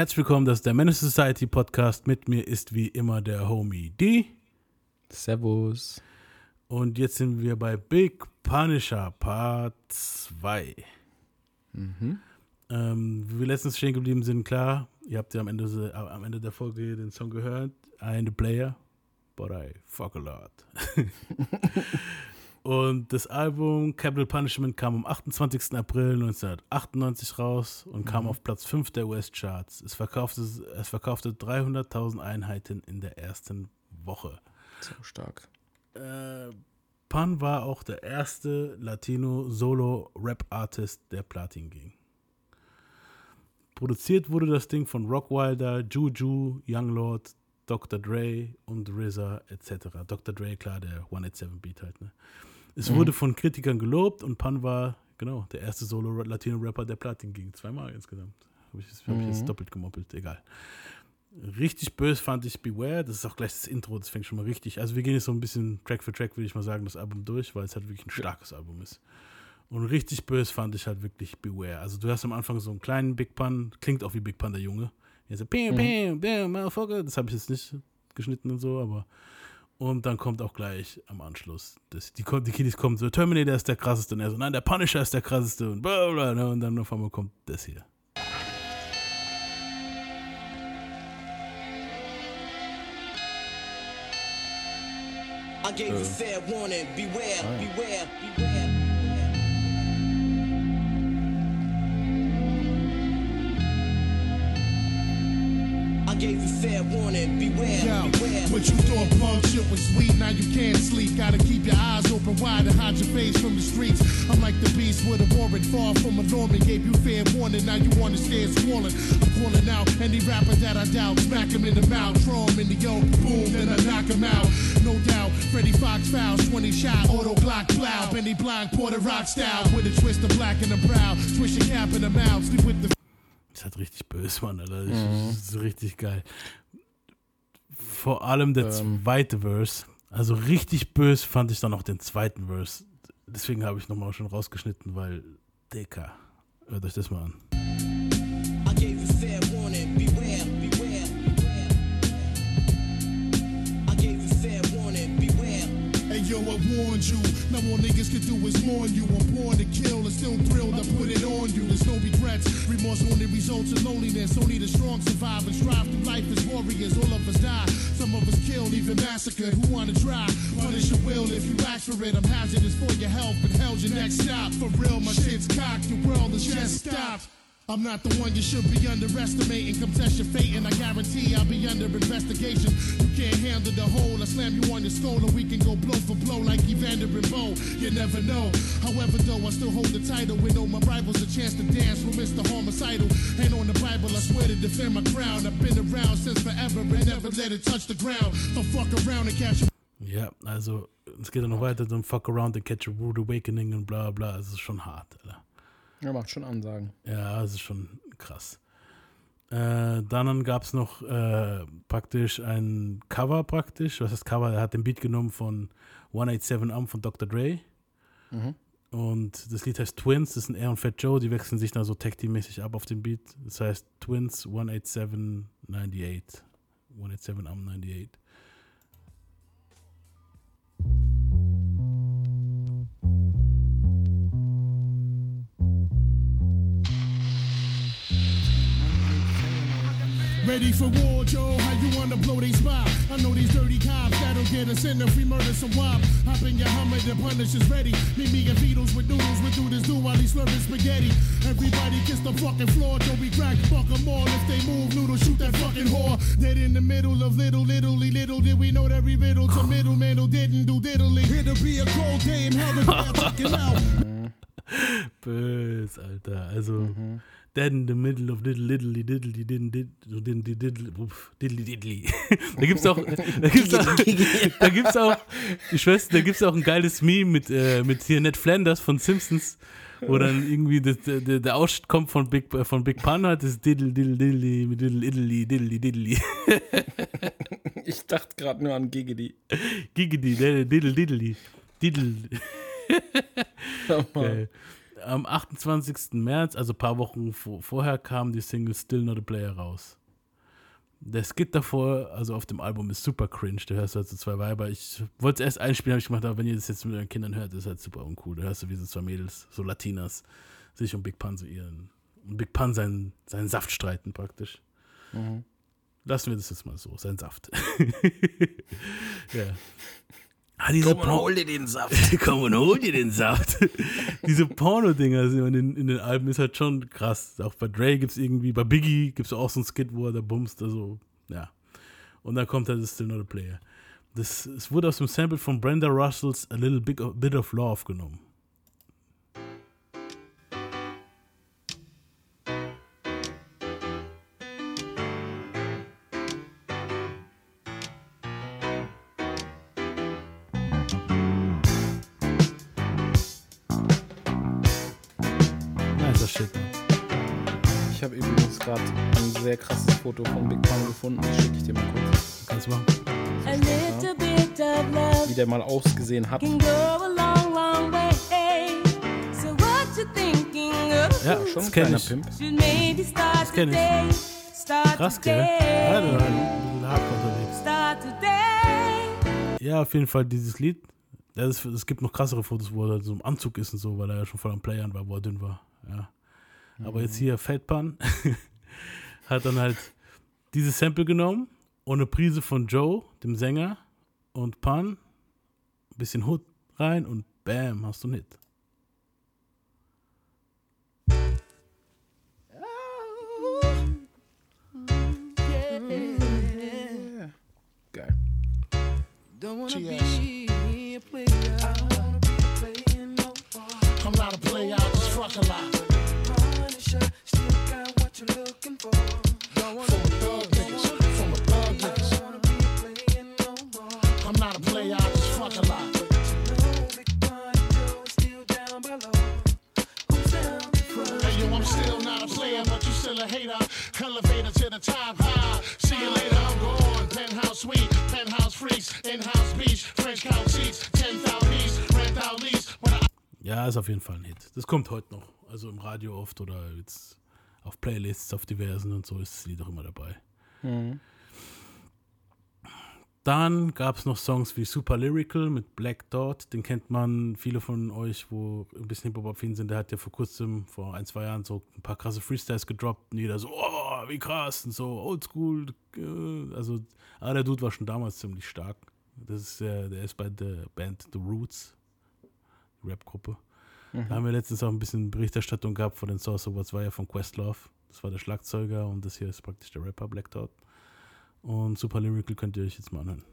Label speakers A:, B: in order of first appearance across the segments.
A: Herzlich willkommen, das ist der Menace Society Podcast. Mit mir ist wie immer der Homie D.
B: Servus.
A: Und jetzt sind wir bei Big Punisher Part 2.
B: Mhm.
A: Ähm, wie wir letztens stehen geblieben sind, klar, ihr habt ja am Ende, äh, am Ende der Folge den Song gehört. I ain't a player, but I fuck a lot. und das Album Capital Punishment kam am 28. April 1998 raus und kam auf Platz 5 der US-Charts. Es verkaufte, es verkaufte 300.000 Einheiten in der ersten Woche.
B: So stark.
A: Äh, Pun war auch der erste Latino-Solo-Rap-Artist, der Platin ging. Produziert wurde das Ding von Rockwilder, Juju, Young Lord, Dr. Dre und RZA etc. Dr. Dre, klar, der 187 Beat halt. Ne? Es
B: Mhm.
A: wurde von Kritikern gelobt und Pun war, genau, der erste Solo-Latino-Rapper, der Platin ging. Zweimal insgesamt. Habe ich, hab ich jetzt
B: Mhm.
A: doppelt gemoppelt, egal. Richtig böse fand ich Beware. Das ist auch gleich das Intro, das fängt schon mal richtig. Also wir gehen jetzt so ein bisschen Track für Track, würde ich mal sagen, das Album durch, weil es halt wirklich ein starkes Album ist. Und richtig böse fand ich halt wirklich Beware. Also du hast am Anfang so einen kleinen Big Pun, klingt auch wie Big Pun der Junge. Er so, bam, bam, bam, motherfucker. Das habe ich jetzt nicht geschnitten und so, aber. Und dann kommt auch gleich am Anschluss, das, die, die Kiddies kommen so, Terminator ist der krasseste. Und er so, nein, der Punisher ist der krasseste. Und bla bla. bla. Und dann auf einmal kommt das hier.
C: I gave you fair warning. Beware, beware, beware. Gave you fair warning. Beware,
D: Yo,
C: beware.
D: what you thought punk shit was sweet, now you can't sleep. Gotta keep your eyes open wide and hide your face from the streets. I'm like the beast with a warrant, far from a Norman. Gave you fair warning, now you wanna stand swollen. I'm calling out any rapper that I doubt. Smack him in the mouth, throw him in the yoke, boom, then I knock him out. No doubt, Freddie Fox fouls, 20 shot, auto block, plow. Benny Blind, Porter Rock style, with a twist of black in the brow. Swish your cap in the mouth, sleep with the
A: Ist halt richtig böse, Mann, Alter. Das ist richtig geil. Vor allem der
B: Ähm.
A: zweite Verse. Also richtig böse fand ich dann auch den zweiten Verse. Deswegen habe ich nochmal schon rausgeschnitten, weil Dicker. Hört euch das mal an.
C: I gave you fair
D: Yo, I warned you. Now all niggas can do is mourn you. I'm born to kill and still thrilled. I put it on you. There's no regrets. Remorse only results in loneliness. Only the strong survive and strive through life as warriors. All of us die. Some of us killed, even massacred. Who wanna try? Punish your will if you ask for it. I'm hazardous for your health, but hell's your next stop. For real, my shit's cocked. The world is just stopped. I'm not the one you should be underestimating. Come test your fate, and I guarantee I'll be under investigation. You can't handle the whole. I slam you on your skull, and we can go blow for blow like Evander and Bo. You never know. However, though, I still hold the title. With all my rivals, a chance to dance with Mr. Homicidal. Ain't on the Bible, I swear to defend my crown. I've been around since forever and never let it touch the ground. Don't fuck around and catch
A: Ja, also es geht dann noch weiter, dann Fuck Around and Catch a Rude Awakening und bla bla. Es ist schon hart, Alter.
B: Ja, macht schon Ansagen.
A: Ja, es ist schon krass. Äh, dann gab es noch äh, praktisch ein Cover praktisch. Was heißt Cover? Er hat den Beat genommen von 187 Am von Dr. Dre.
B: Mhm.
A: Und das Lied heißt Twins. Das sind er und Fat Joe. Die wechseln sich dann so Tag mäßig ab auf dem Beat. Das heißt Twins 187 98. 187 Am 98.
D: Ready for war, Joe? How you wanna blow they spot? I know these dirty cops that'll get us in if we murder some wop. Hop in your Hummer, the punish is ready. Meet me and Beatles with noodles, we do this do while he's slurping spaghetti. Everybody kiss the fucking floor, Joe we crack, fuck 'em all. If they move, noodle, shoot that fucking whore. Dead in the middle of little, little, little did we know that we riddle to middleman who didn't do diddly. Here to be a cold day in hell, the fucking out.
A: Bös, Alter. Also, mhm. Dead in the middle of diddle diddly diddly diddly diddly diddly diddly uff, diddly diddly. Da gibt's auch, da gibt's auch, da gibt's auch, ich weiß, da gibt's auch ein geiles Meme mit, äh, mit hier Ned Flanders von Simpsons, wo dann irgendwie das, der, der Ausschnitt kommt von Big, äh, von Big Pun hat, das diddle diddle diddly diddle diddly diddly diddly.
B: Ich dachte gerade nur an Giggity.
A: Giggity, diddle diddle diddly. Diddle. Geil. Am 28. März, also ein paar Wochen vor, vorher, kam die Single Still Not a Player raus. Der Skit davor, also auf dem Album, ist super cringe. Da hörst du halt so zwei Weiber. Ich wollte es erst einspielen, habe ich gemacht, aber wenn ihr das jetzt mit euren Kindern hört, ist halt super uncool. Da hörst du wie so zwei Mädels, so Latinas, sich um Big Pun so ihren, um Big Pun seinen, seinen Saft streiten praktisch. Lassen wir das jetzt mal so, sein Saft. ja. Ah, diese
B: Komm und hol dir den Saft.
A: Komm und hol dir den Saft. Diese Porno-Dinger in den, in den Alben ist halt schon krass. Auch bei Dre gibt es irgendwie, bei Biggie gibt es auch so ein Skit, wo er da bumst. Also, ja. Und dann kommt halt das Still Not a Player. Das, es wurde aus dem Sample von Brenda Russells A Little Big of, Bit of Love genommen.
B: Krasses Foto von Big Pun gefunden. Das schicke ich dir mal kurz.
A: Kannst du machen.
E: A little bit of love
B: Wie der mal ausgesehen hat.
A: Ja,
B: Schon ein
A: das
B: kleiner
A: ich.
B: Pimp.
E: Should maybe start
A: kenn ich. Krass, gell? Ja, unterwegs. Ja, auf jeden Fall dieses Lied. Ja, es, gibt noch krassere Fotos, wo er halt so im Anzug ist und so, weil er ja schon voll am Playern war, wo er dünn war. Ja. Aber jetzt hier Fat Pan hat dann halt dieses Sample genommen und eine Prise von Joe, dem Sänger, und Pan, ein bisschen Hood rein und bam, hast du einen Hit.
B: Geil.
D: I'm not a player, I just fuck a lot. From the thug niggas, from the thug niggas. I'm not a player, I just fuck a lot.
A: Ja, ist auf jeden Fall ein Hit. Das kommt heute noch. Also im Radio oft oder jetzt auf Playlists, auf diversen und so ist das Lied auch immer dabei. Dann gab es noch Songs wie Super Lyrical mit Black Dot. Den kennt man, viele von euch, wo ein bisschen Hip-Hop-affin sind. Der hat ja vor kurzem, vor ein, zwei Jahren, so ein paar krasse Freestyles gedroppt. Und jeder so, oh, wie krass und so, oldschool. äh, Also, aber der Dude war schon damals ziemlich stark. Das ist, äh, der ist bei der Band The Roots, Rap-Gruppe. Da haben wir letztens auch ein bisschen Berichterstattung gehabt von den Source Awards, war ja von Questlove. Das war der Schlagzeuger und das hier ist praktisch der Rapper Black Dot. Und Super Lyrical könnt ihr euch jetzt mal anhören.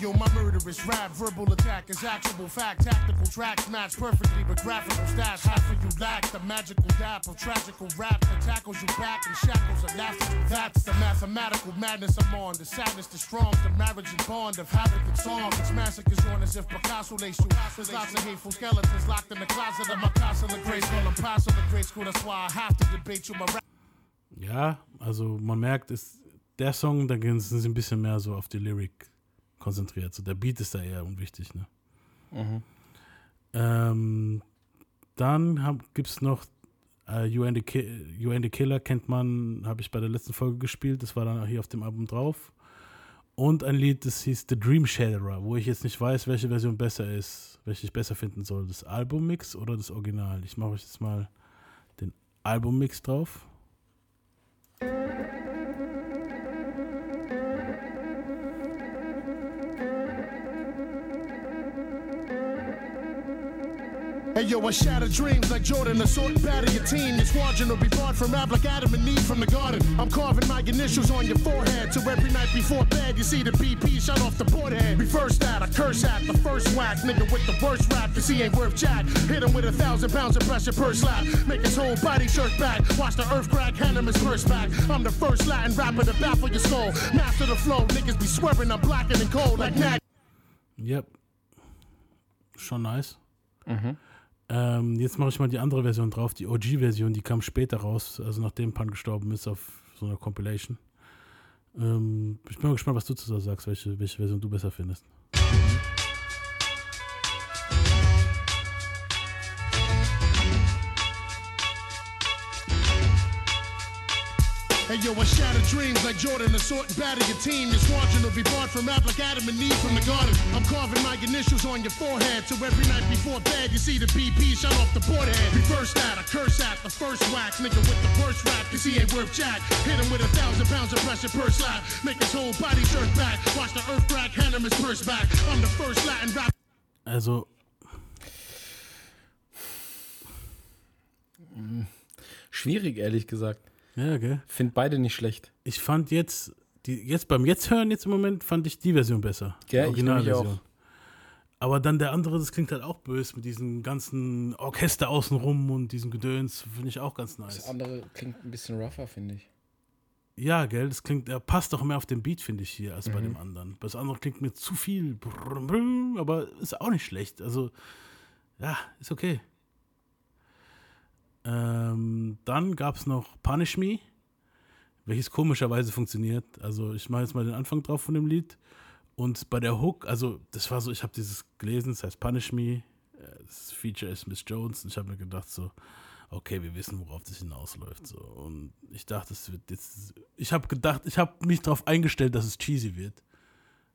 D: Yo, my murderous rap, verbal attack is actual fact. Tactical tracks match perfectly with graphical stats. Half of you lack the magical dap of tragical rap that tackles you back in shackles of laughter. That's the mathematical madness I'm on. The sadness, the strong, the marriage and bond of havoc and song. It's massacres on as if Picasso lace you. There's lots of hateful skeletons locked in the closet of my castle of grade school. I'm past the grade school, that's why I have to debate you. My
A: Ja, also man merkt, ist der Song, da gehen- sie ein bisschen mehr so auf die Lyric konzentriert. So der Beat ist da eher unwichtig, ne? Ähm, dann gibt es noch äh, you, and the Ki you and the Killer, kennt man, habe ich bei der letzten Folge gespielt. Das war dann auch hier auf dem Album drauf. Und ein Lied, das hieß The Dream Shatterer, wo ich jetzt nicht weiß, welche Version besser ist, welche ich besser finden soll. Das Albummix oder das Original. Ich mache euch jetzt mal den Albummix drauf.
D: Hey yo, I shatter dreams like Jordan, assault batter of your team. Your squadron will be barred from rap like Adam and Eve from the garden. I'm carving my initials on your forehead. So every night before bed, you see the BP shut off the board head. Reverse that, I curse at the first whack. Nigga with the worst rap, cause he ain't worth jack. Hit him with a thousand pounds of pressure per slap. Make his whole body shirt back. Watch the earth crack, hand him his purse back. I'm the first Latin rapper to baffle your skull. Master the flow, niggas be swearing I'm blacker than cold like Nat.
A: Yep. Schon nice. Mm-hmm. Ähm, jetzt mache ich mal die andere Version drauf, die OG-Version, die kam später raus, also nachdem Pan gestorben ist, auf so einer Compilation. Ähm, ich bin mal gespannt, was du zu sagst, welche, welche Version du besser findest.
D: Hey yo, I shatter dreams like Jordan, assault and batter your team. This margin will be barred from rap like Adam and Eve from the garden. I'm carving my initials on your forehead, so every night before bed you see the BP shut off the board head. Reverse that, I curse at the first wax, nigga with the worst rap, cause he ain't worth jack. Hit him with a thousand pounds of pressure per slap, make his whole body jerk back. Watch the earth crack, hand him his purse back. I'm the first Latin rap.
A: Also,
B: Schwierig, ehrlich gesagt.
A: Ja, gell?
B: Find beide nicht schlecht.
A: Ich fand jetzt, die, jetzt beim Jetzt hören, jetzt im Moment, fand ich die Version besser.
B: Gell,
A: die
B: ich auch.
A: Aber dann der andere, das klingt halt auch böse mit diesem ganzen Orchester außenrum und diesem Gedöns, finde ich auch ganz
B: Das
A: nice.
B: andere klingt ein bisschen rougher, finde ich.
A: Ja, gell, das klingt, er passt auch mehr auf den Beat, finde ich hier, als bei
B: Mhm.
A: dem anderen. Das andere klingt mir zu viel, aber ist auch nicht schlecht. Also, ja, ist okay. Ähm, dann gab es noch Punish Me, welches komischerweise funktioniert. Also, ich mache jetzt mal den Anfang drauf von dem Lied. Und bei der Hook, also, das war so, ich habe dieses gelesen, das heißt Punish Me. äh, Das Feature ist Miss Jones und ich habe mir gedacht, so, okay, wir wissen, worauf das hinausläuft. So. Und ich dachte, es wird jetzt. Ich habe gedacht, ich habe mich darauf eingestellt, dass es cheesy wird.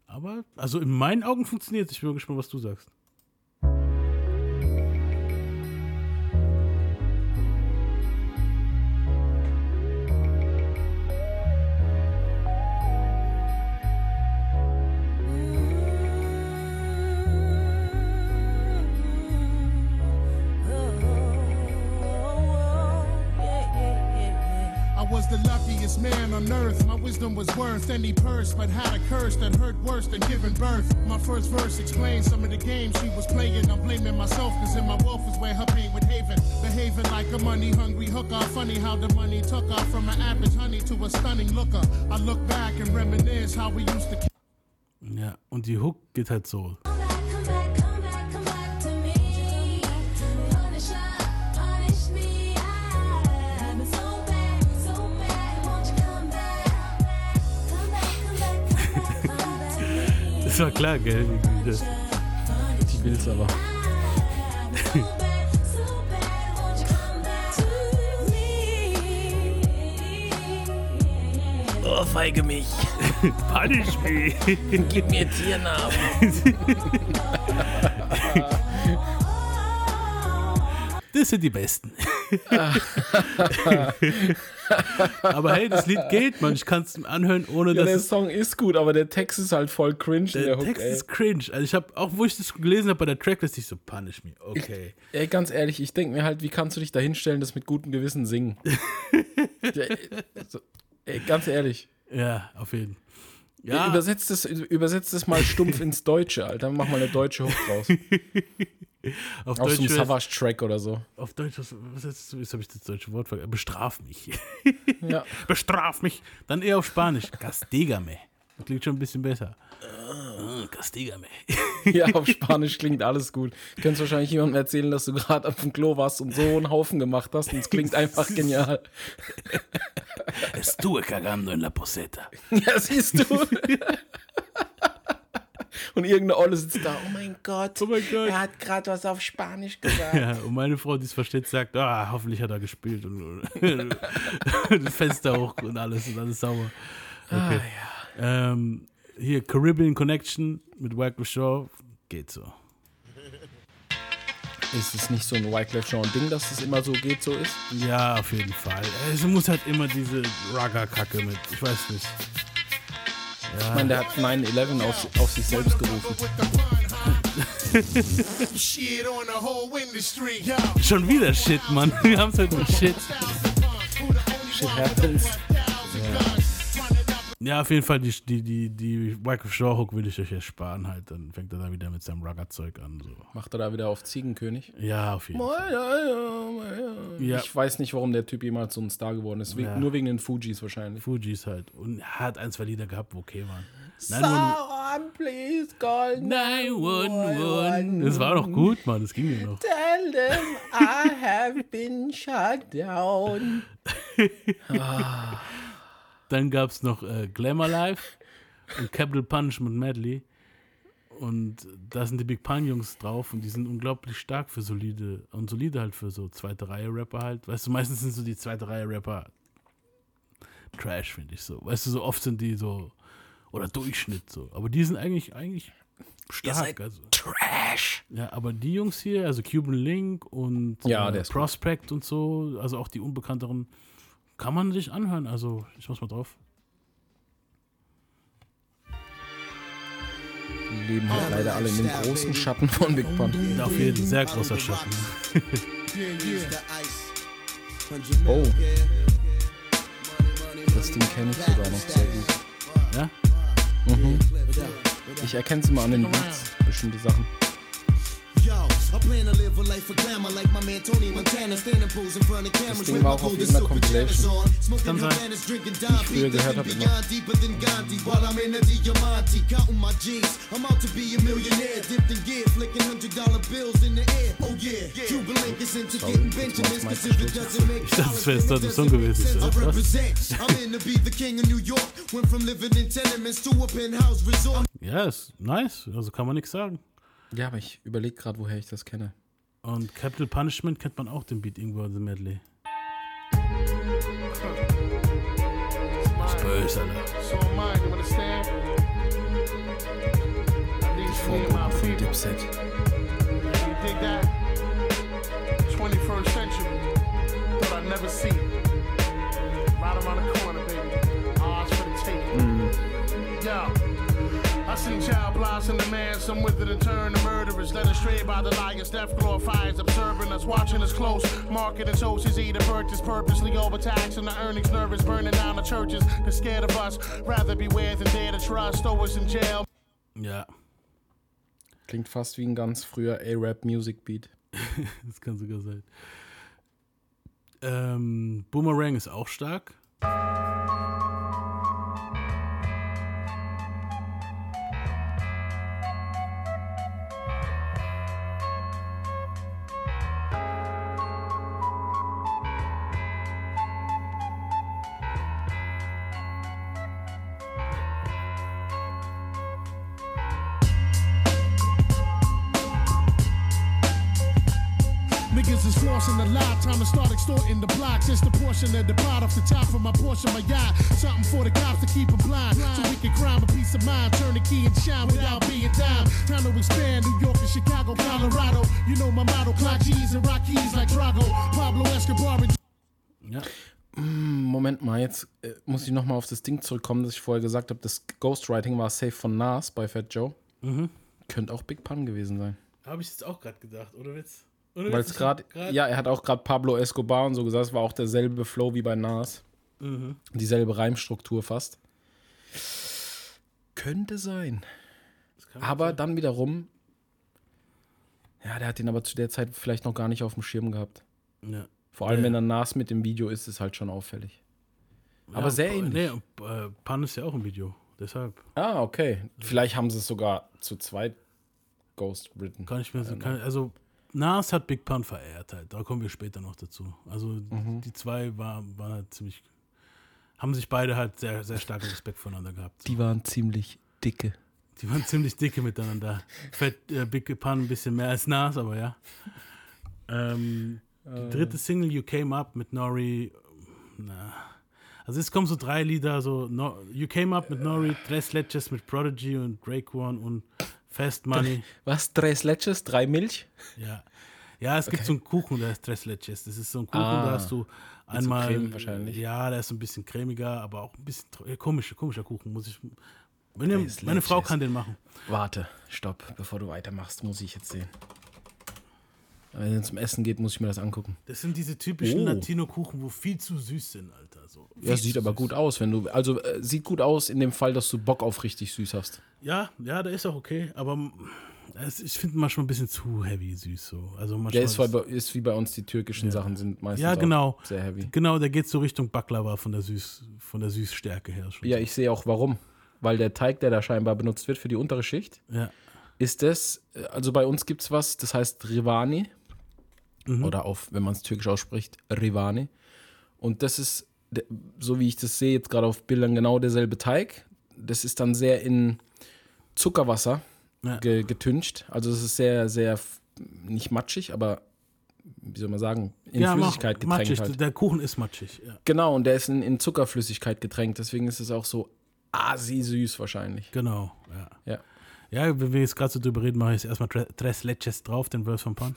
A: Aber, also in meinen Augen funktioniert es. Ich bin gespannt, was du sagst.
D: Was the luckiest man on earth. My wisdom was worth any purse, but had a curse that hurt worse than giving birth. My first verse explains some of the games she was playing. I'm blaming myself, cause in my wealth is where her pain would haven. Behaving like a money hungry hooker. Funny how the money took off from an average honey to a stunning looker. I look back and reminisce how we used to
A: Ja, und die Hook geht halt so. Das war klar, gell?
B: Die will's aber. Oh, feige mich.
A: Punish me!
B: Gib mir Tiernamen.
A: Das sind die Besten. Aber hey, das Lied geht, man. Ich kann es anhören, ohne
B: Ja,
A: dass
B: der Song ist gut, aber der Text ist halt voll cringe in
A: Der,
B: der Hook,
A: Text
B: ey.
A: ist cringe. Also ich habe auch, wo ich das gelesen habe bei der Tracklist, ich so punish me. Okay.
B: Ey, ganz ehrlich, ich denke mir halt, wie kannst du dich da hinstellen, das mit gutem Gewissen singen? Ey, ganz ehrlich.
A: Ja, auf jeden Fall.
B: Ja. Übersetzt, es, übersetzt es mal stumpf ins Deutsche, Alter. Mach mal eine deutsche Hook raus.
A: auf,
B: Auf
A: Deutsch,
B: so einem Savage-Track oder so.
A: auf Deutsch, was, was ist, jetzt habe ich das deutsche Wort vergessen. Bestraf mich.
B: Ja.
A: Bestraf mich. Dann eher auf Spanisch. Castigame. Das klingt schon ein bisschen besser. Ah, Castigame.
B: ja, auf Spanisch klingt alles gut. Du könntest wahrscheinlich jemandem erzählen, dass du gerade auf dem Klo warst und so einen Haufen gemacht hast und es klingt einfach genial.
A: Estuve cagando en la poseta.
B: Ja, siehst du. Und irgendeine Olle sitzt da, oh mein Gott,
A: Oh mein Gott.
B: er hat gerade was auf Spanisch gesagt.
A: Ja, und meine Frau, die es versteht, sagt, ah, hoffentlich hat er gespielt und das Fenster hoch und alles und alles sauber. Okay. Ähm, hier, Caribbean Connection mit Wycliffe Shaw, geht so.
B: Ist es nicht so ein Wyclef Jean-Ding, dass es immer so geht, so ist?
A: Ja, auf jeden Fall. Es muss halt immer diese Rugger-Kacke mit, ich weiß nicht.
B: Ich meine, der hat 9-11 auf, auf sich selbst gerufen.
D: Shit on the whole industry, yo.
A: Schon wieder Shit, Mann. Wir haben es halt mit Shit.
B: Shit happens.
A: Ja, auf jeden Fall, die, die, die, die Wycliffe Shaw Hook will ich euch ersparen halt. Dann fängt er da wieder mit seinem Rugger-Zeug an. So.
B: Macht er da wieder auf Ziegenkönig?
A: Ja, auf jeden Fall. Ja.
B: Ich weiß nicht, warum der Typ jemals so ein Star geworden ist.
A: Ja.
B: Nur wegen den Fujis wahrscheinlich.
A: Fujis halt. Und er hat ein, zwei Lieder gehabt, wo okay waren.
B: Someone please call
A: 911. Das war doch gut, Mann. Das ging ja noch.
B: Tell them I have been shut down.
A: Dann gab es noch äh, Glamour Life und Capital Punishment Medley. Und da sind die Big Pun Jungs drauf und die sind unglaublich stark für solide und solide halt für so zweite Reihe Rapper halt. Weißt du, meistens sind so die zweite Reihe Rapper Trash, finde ich so. Weißt du, so oft sind die so oder Durchschnitt so. Aber die sind eigentlich eigentlich stark. Also.
B: Trash.
A: Ja, aber die Jungs hier, also Cuban Link und
B: Ja,
A: äh,
B: ist gut.
A: Prospect und so, also auch die unbekannteren, kann man sich anhören. Also ich muss mal drauf.
B: Die leben halt leider alle in dem großen Schatten von Big Pun.
A: Auf jeden sehr großer Schatten.
B: Oh. Das Ding kenne ich sogar noch sehr gut.
A: Ja?
B: Ich erkenne es immer an den Beats, bestimmte Sachen.
C: Yo, I plan to live a life of glamour like my man Tony Montana. Standing pose in front of cameras with my
B: auch auf
C: coldest silk pajamas on. Smoking
A: Kann.
C: Havanas, drinking Don
B: früher
C: P. Thinking beyond, deeper than Gandhi. While I'm in the Diamante, counting my G's. I'm out to be a millionaire, dipped in gear, flicking hundred dollar bills in the air. Oh yeah, Cuban Link is into getting Benjamins, cause if it doesn't make
A: dachte, es wäre jetzt
C: dollars,
A: dort ein Song gewesen.
C: sense, I
A: Was?
C: represent. I'm in to be the king of New York. Went from living in tenements to a penthouse resort.
A: Ja, ist nice. Also kann man nichts sagen.
B: Ja, aber ich überlege gerade, woher ich das kenne.
A: Und Capital Punishment kennt man auch den Beat irgendwo in The Medley. Ist böse, Alter.
D: So am I, you understand? I need to my people.
B: Dipset.
D: You dig that? 21st century. Thought I'd never see. Right around the corner, baby. Odds for the taking. Yo. I seen child blossom the man, some withered and turn to murderers, led astray by the liars. Death glorifies, observing us, watching us close. Marketing toasts, eat a purchase, purposely overtaxing the earnings, nervous, burning down the churches. They're scared of us, rather beware than dare to trust. Throw us in jail,
A: Ja,
B: Klingt fast wie ein ganz früher A-Rap Music Beat.
A: das kann sogar sein. Ähm, Boomerang ist auch stark.
D: Start extorting the blocks. It's the portion of the pot off the top of my portion, my yacht. Something for the cops to keep 'em blind. So we can crime a peace of mind, turn the key and shine without being down. Time to expand New York and Chicago, Colorado. You know my motto, clock G's and rock keys like Drago. Pablo Escobar and
A: Ja,
B: Moment mal, jetzt äh, muss ich nochmal auf das Ding zurückkommen, das ich vorher gesagt habe. Das Ghostwriting war safe von Nas bei Fat Joe. Könnte auch Big Pun gewesen sein.
A: habe ich jetzt auch gerade gedacht, oder Witz?
B: Weil es gerade, ja, er hat auch gerade Pablo Escobar und so gesagt, es war auch derselbe Flow wie bei Nas. Dieselbe Reimstruktur fast. Könnte sein. Aber dann wiederum, ja, der hat ihn aber zu der Zeit vielleicht noch gar nicht auf dem Schirm gehabt.
A: Ja.
B: Vor allem,
A: Ja.
B: wenn dann Nas mit dem Video ist, ist halt schon auffällig. Aber sehr ähnlich.
A: Nee, äh, Pan ist ja auch im Video, deshalb.
B: Ah, okay. Vielleicht haben sie es sogar zu zweit ghostwritten.
A: Kann ich mir so, kann, also Nas hat Big Pun verehrt halt, da kommen wir später noch dazu. Also
B: Mhm.
A: die zwei waren, waren halt ziemlich, haben sich beide halt sehr, sehr starken Respekt voneinander gehabt.
B: Die waren ziemlich dicke.
A: Die waren ziemlich dicke miteinander. Fett, äh, Big Pun ein bisschen mehr als Nas, aber ja. Ähm, die dritte Single, You Came Up mit Nori, na. Also es kommen so drei Lieder, so no, You Came Up mit Nori, Tres Leches mit Prodigy und Drake One und Fast Money.
B: Was? Drei Sledges? Drei Milch?
A: Ja. Ja, es gibt so einen Kuchen, der ist Tres Leches. Das ist so ein Kuchen,
B: Ah.
A: da hast du einmal.
B: Creme wahrscheinlich.
A: Ja, der ist so ein bisschen cremiger, aber auch ein bisschen äh, komischer, komischer Kuchen, muss ich.
B: Tres
A: meine Frau
B: Leches.
A: kann den machen.
B: Warte, stopp. Bevor du weitermachst, muss ich jetzt sehen. Wenn es zum Essen geht, muss ich mir das angucken.
A: Das sind diese typischen
B: Oh.
A: Latino-Kuchen, wo viel zu süß sind, Alter. So,
B: Ja, sieht aber
A: süß.
B: gut aus, wenn du. Also äh, sieht gut aus in dem Fall, dass du Bock auf richtig süß hast.
A: Ja, ja, der ist auch okay, aber mm, es, ich finde manchmal ein bisschen zu heavy süß so. Also manchmal
B: Der ist, bei, ist wie bei uns, die türkischen Sachen sind meistens
A: ja, genau.
B: sehr heavy.
A: Genau, der geht so Richtung Baklava von der Süß, von der Süßstärke her schon.
B: Ja,
A: so.
B: ich sehe auch warum. Weil der Teig, der da scheinbar benutzt wird für die untere Schicht,
A: ja.
B: ist das, äh, also bei uns gibt es was, das heißt Rivani.
A: Mhm.
B: Oder auf, wenn man es türkisch ausspricht, Rivani. Und das ist so wie ich das sehe, jetzt gerade auf Bildern genau derselbe Teig. Das ist dann sehr in Zuckerwasser
A: Ja.
B: ge getüncht. Also es ist sehr, sehr nicht matschig, aber wie soll man sagen, in
A: ja,
B: Flüssigkeit getränkt
A: matschig.
B: halt.
A: Der Kuchen ist matschig. Ja.
B: Genau, und der ist in, in Zuckerflüssigkeit getränkt, deswegen ist es auch so asi süß wahrscheinlich.
A: Genau, ja.
B: Ja.
A: Ja, wenn wir jetzt gerade so drüber reden, mache ich jetzt erstmal Tre- Tres Leches drauf, den Verse von Pan.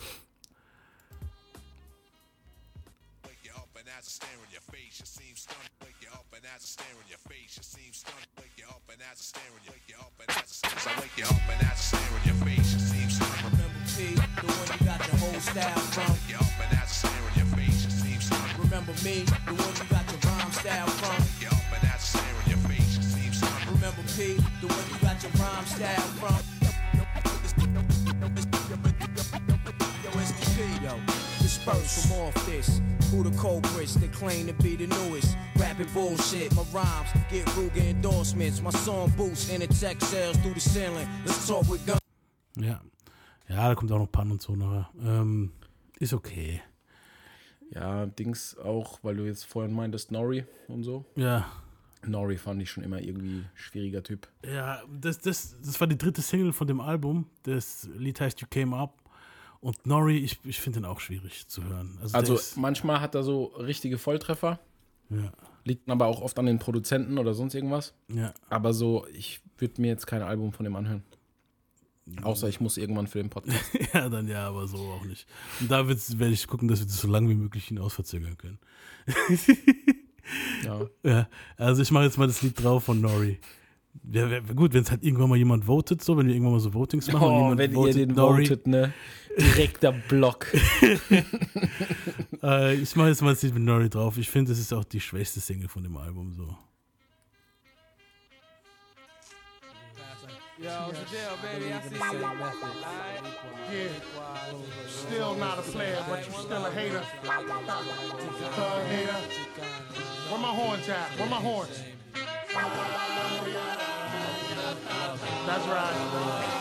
F: As I stare in your face, you seem stunned. Wake you up and as I stare in your wake you up and as I stare. As I wake you up and as I stare in your face, you seem stunned.
G: Remember P, the one you got your whole style from.
F: Wake you up and as I stare in your face, you seem stunned.
G: Remember me, the one you got your rhyme style from.
F: Wake you up and as I stare in your face, you seem stunned.
G: Remember P, the one you got your rhyme style from. Yo, it's the P, yo. Disperse from off this. Who the culprits that claim to be the newest? Rapping bullshit, my rhymes get Ruger endorsements. My song boosts and it tech sales through the ceiling. Let's talk with guns.
A: Ja. Ja, da kommt auch noch Pan und so nachher. Ähm, ist okay.
B: Ja, Dings auch, weil du jetzt vorhin meintest, Nori und so.
A: Ja.
B: Nori fand ich schon immer irgendwie schwieriger Typ.
A: Ja, das, das, das war die dritte Single von dem Album. Das Lied heißt You Came Up. Und Nori, ich, ich finde den auch schwierig zu hören. Also,
B: Also
A: ist,
B: manchmal hat er so richtige Volltreffer,
A: ja,
B: liegt aber auch oft an den Produzenten oder sonst irgendwas.
A: ja.
B: Aber so, ich würde mir jetzt kein Album von dem anhören. Außer ich muss irgendwann für den Podcast.
A: ja, dann ja, aber so auch nicht. Und da werde ich gucken, dass wir das so lange wie möglich hinaus verzögern können.
B: ja.
A: Ja, also ich mache jetzt mal das Lied drauf von Nori. Ja, gut, wenn es halt irgendwann mal jemand votet, so, wenn wir irgendwann mal so Votings machen.
B: Oh,
A: jemand
B: wenn ihr
A: votet
B: den
A: Nori.
B: votet, ne? Direkter Block.
A: Äh, ich mache jetzt mal mit Nori drauf. Ich finde, das ist auch die schwächste Single von dem Album so.
D: Still not a player, but you still a hater. Thug hater. Where my horns at? Where my horns? That's right.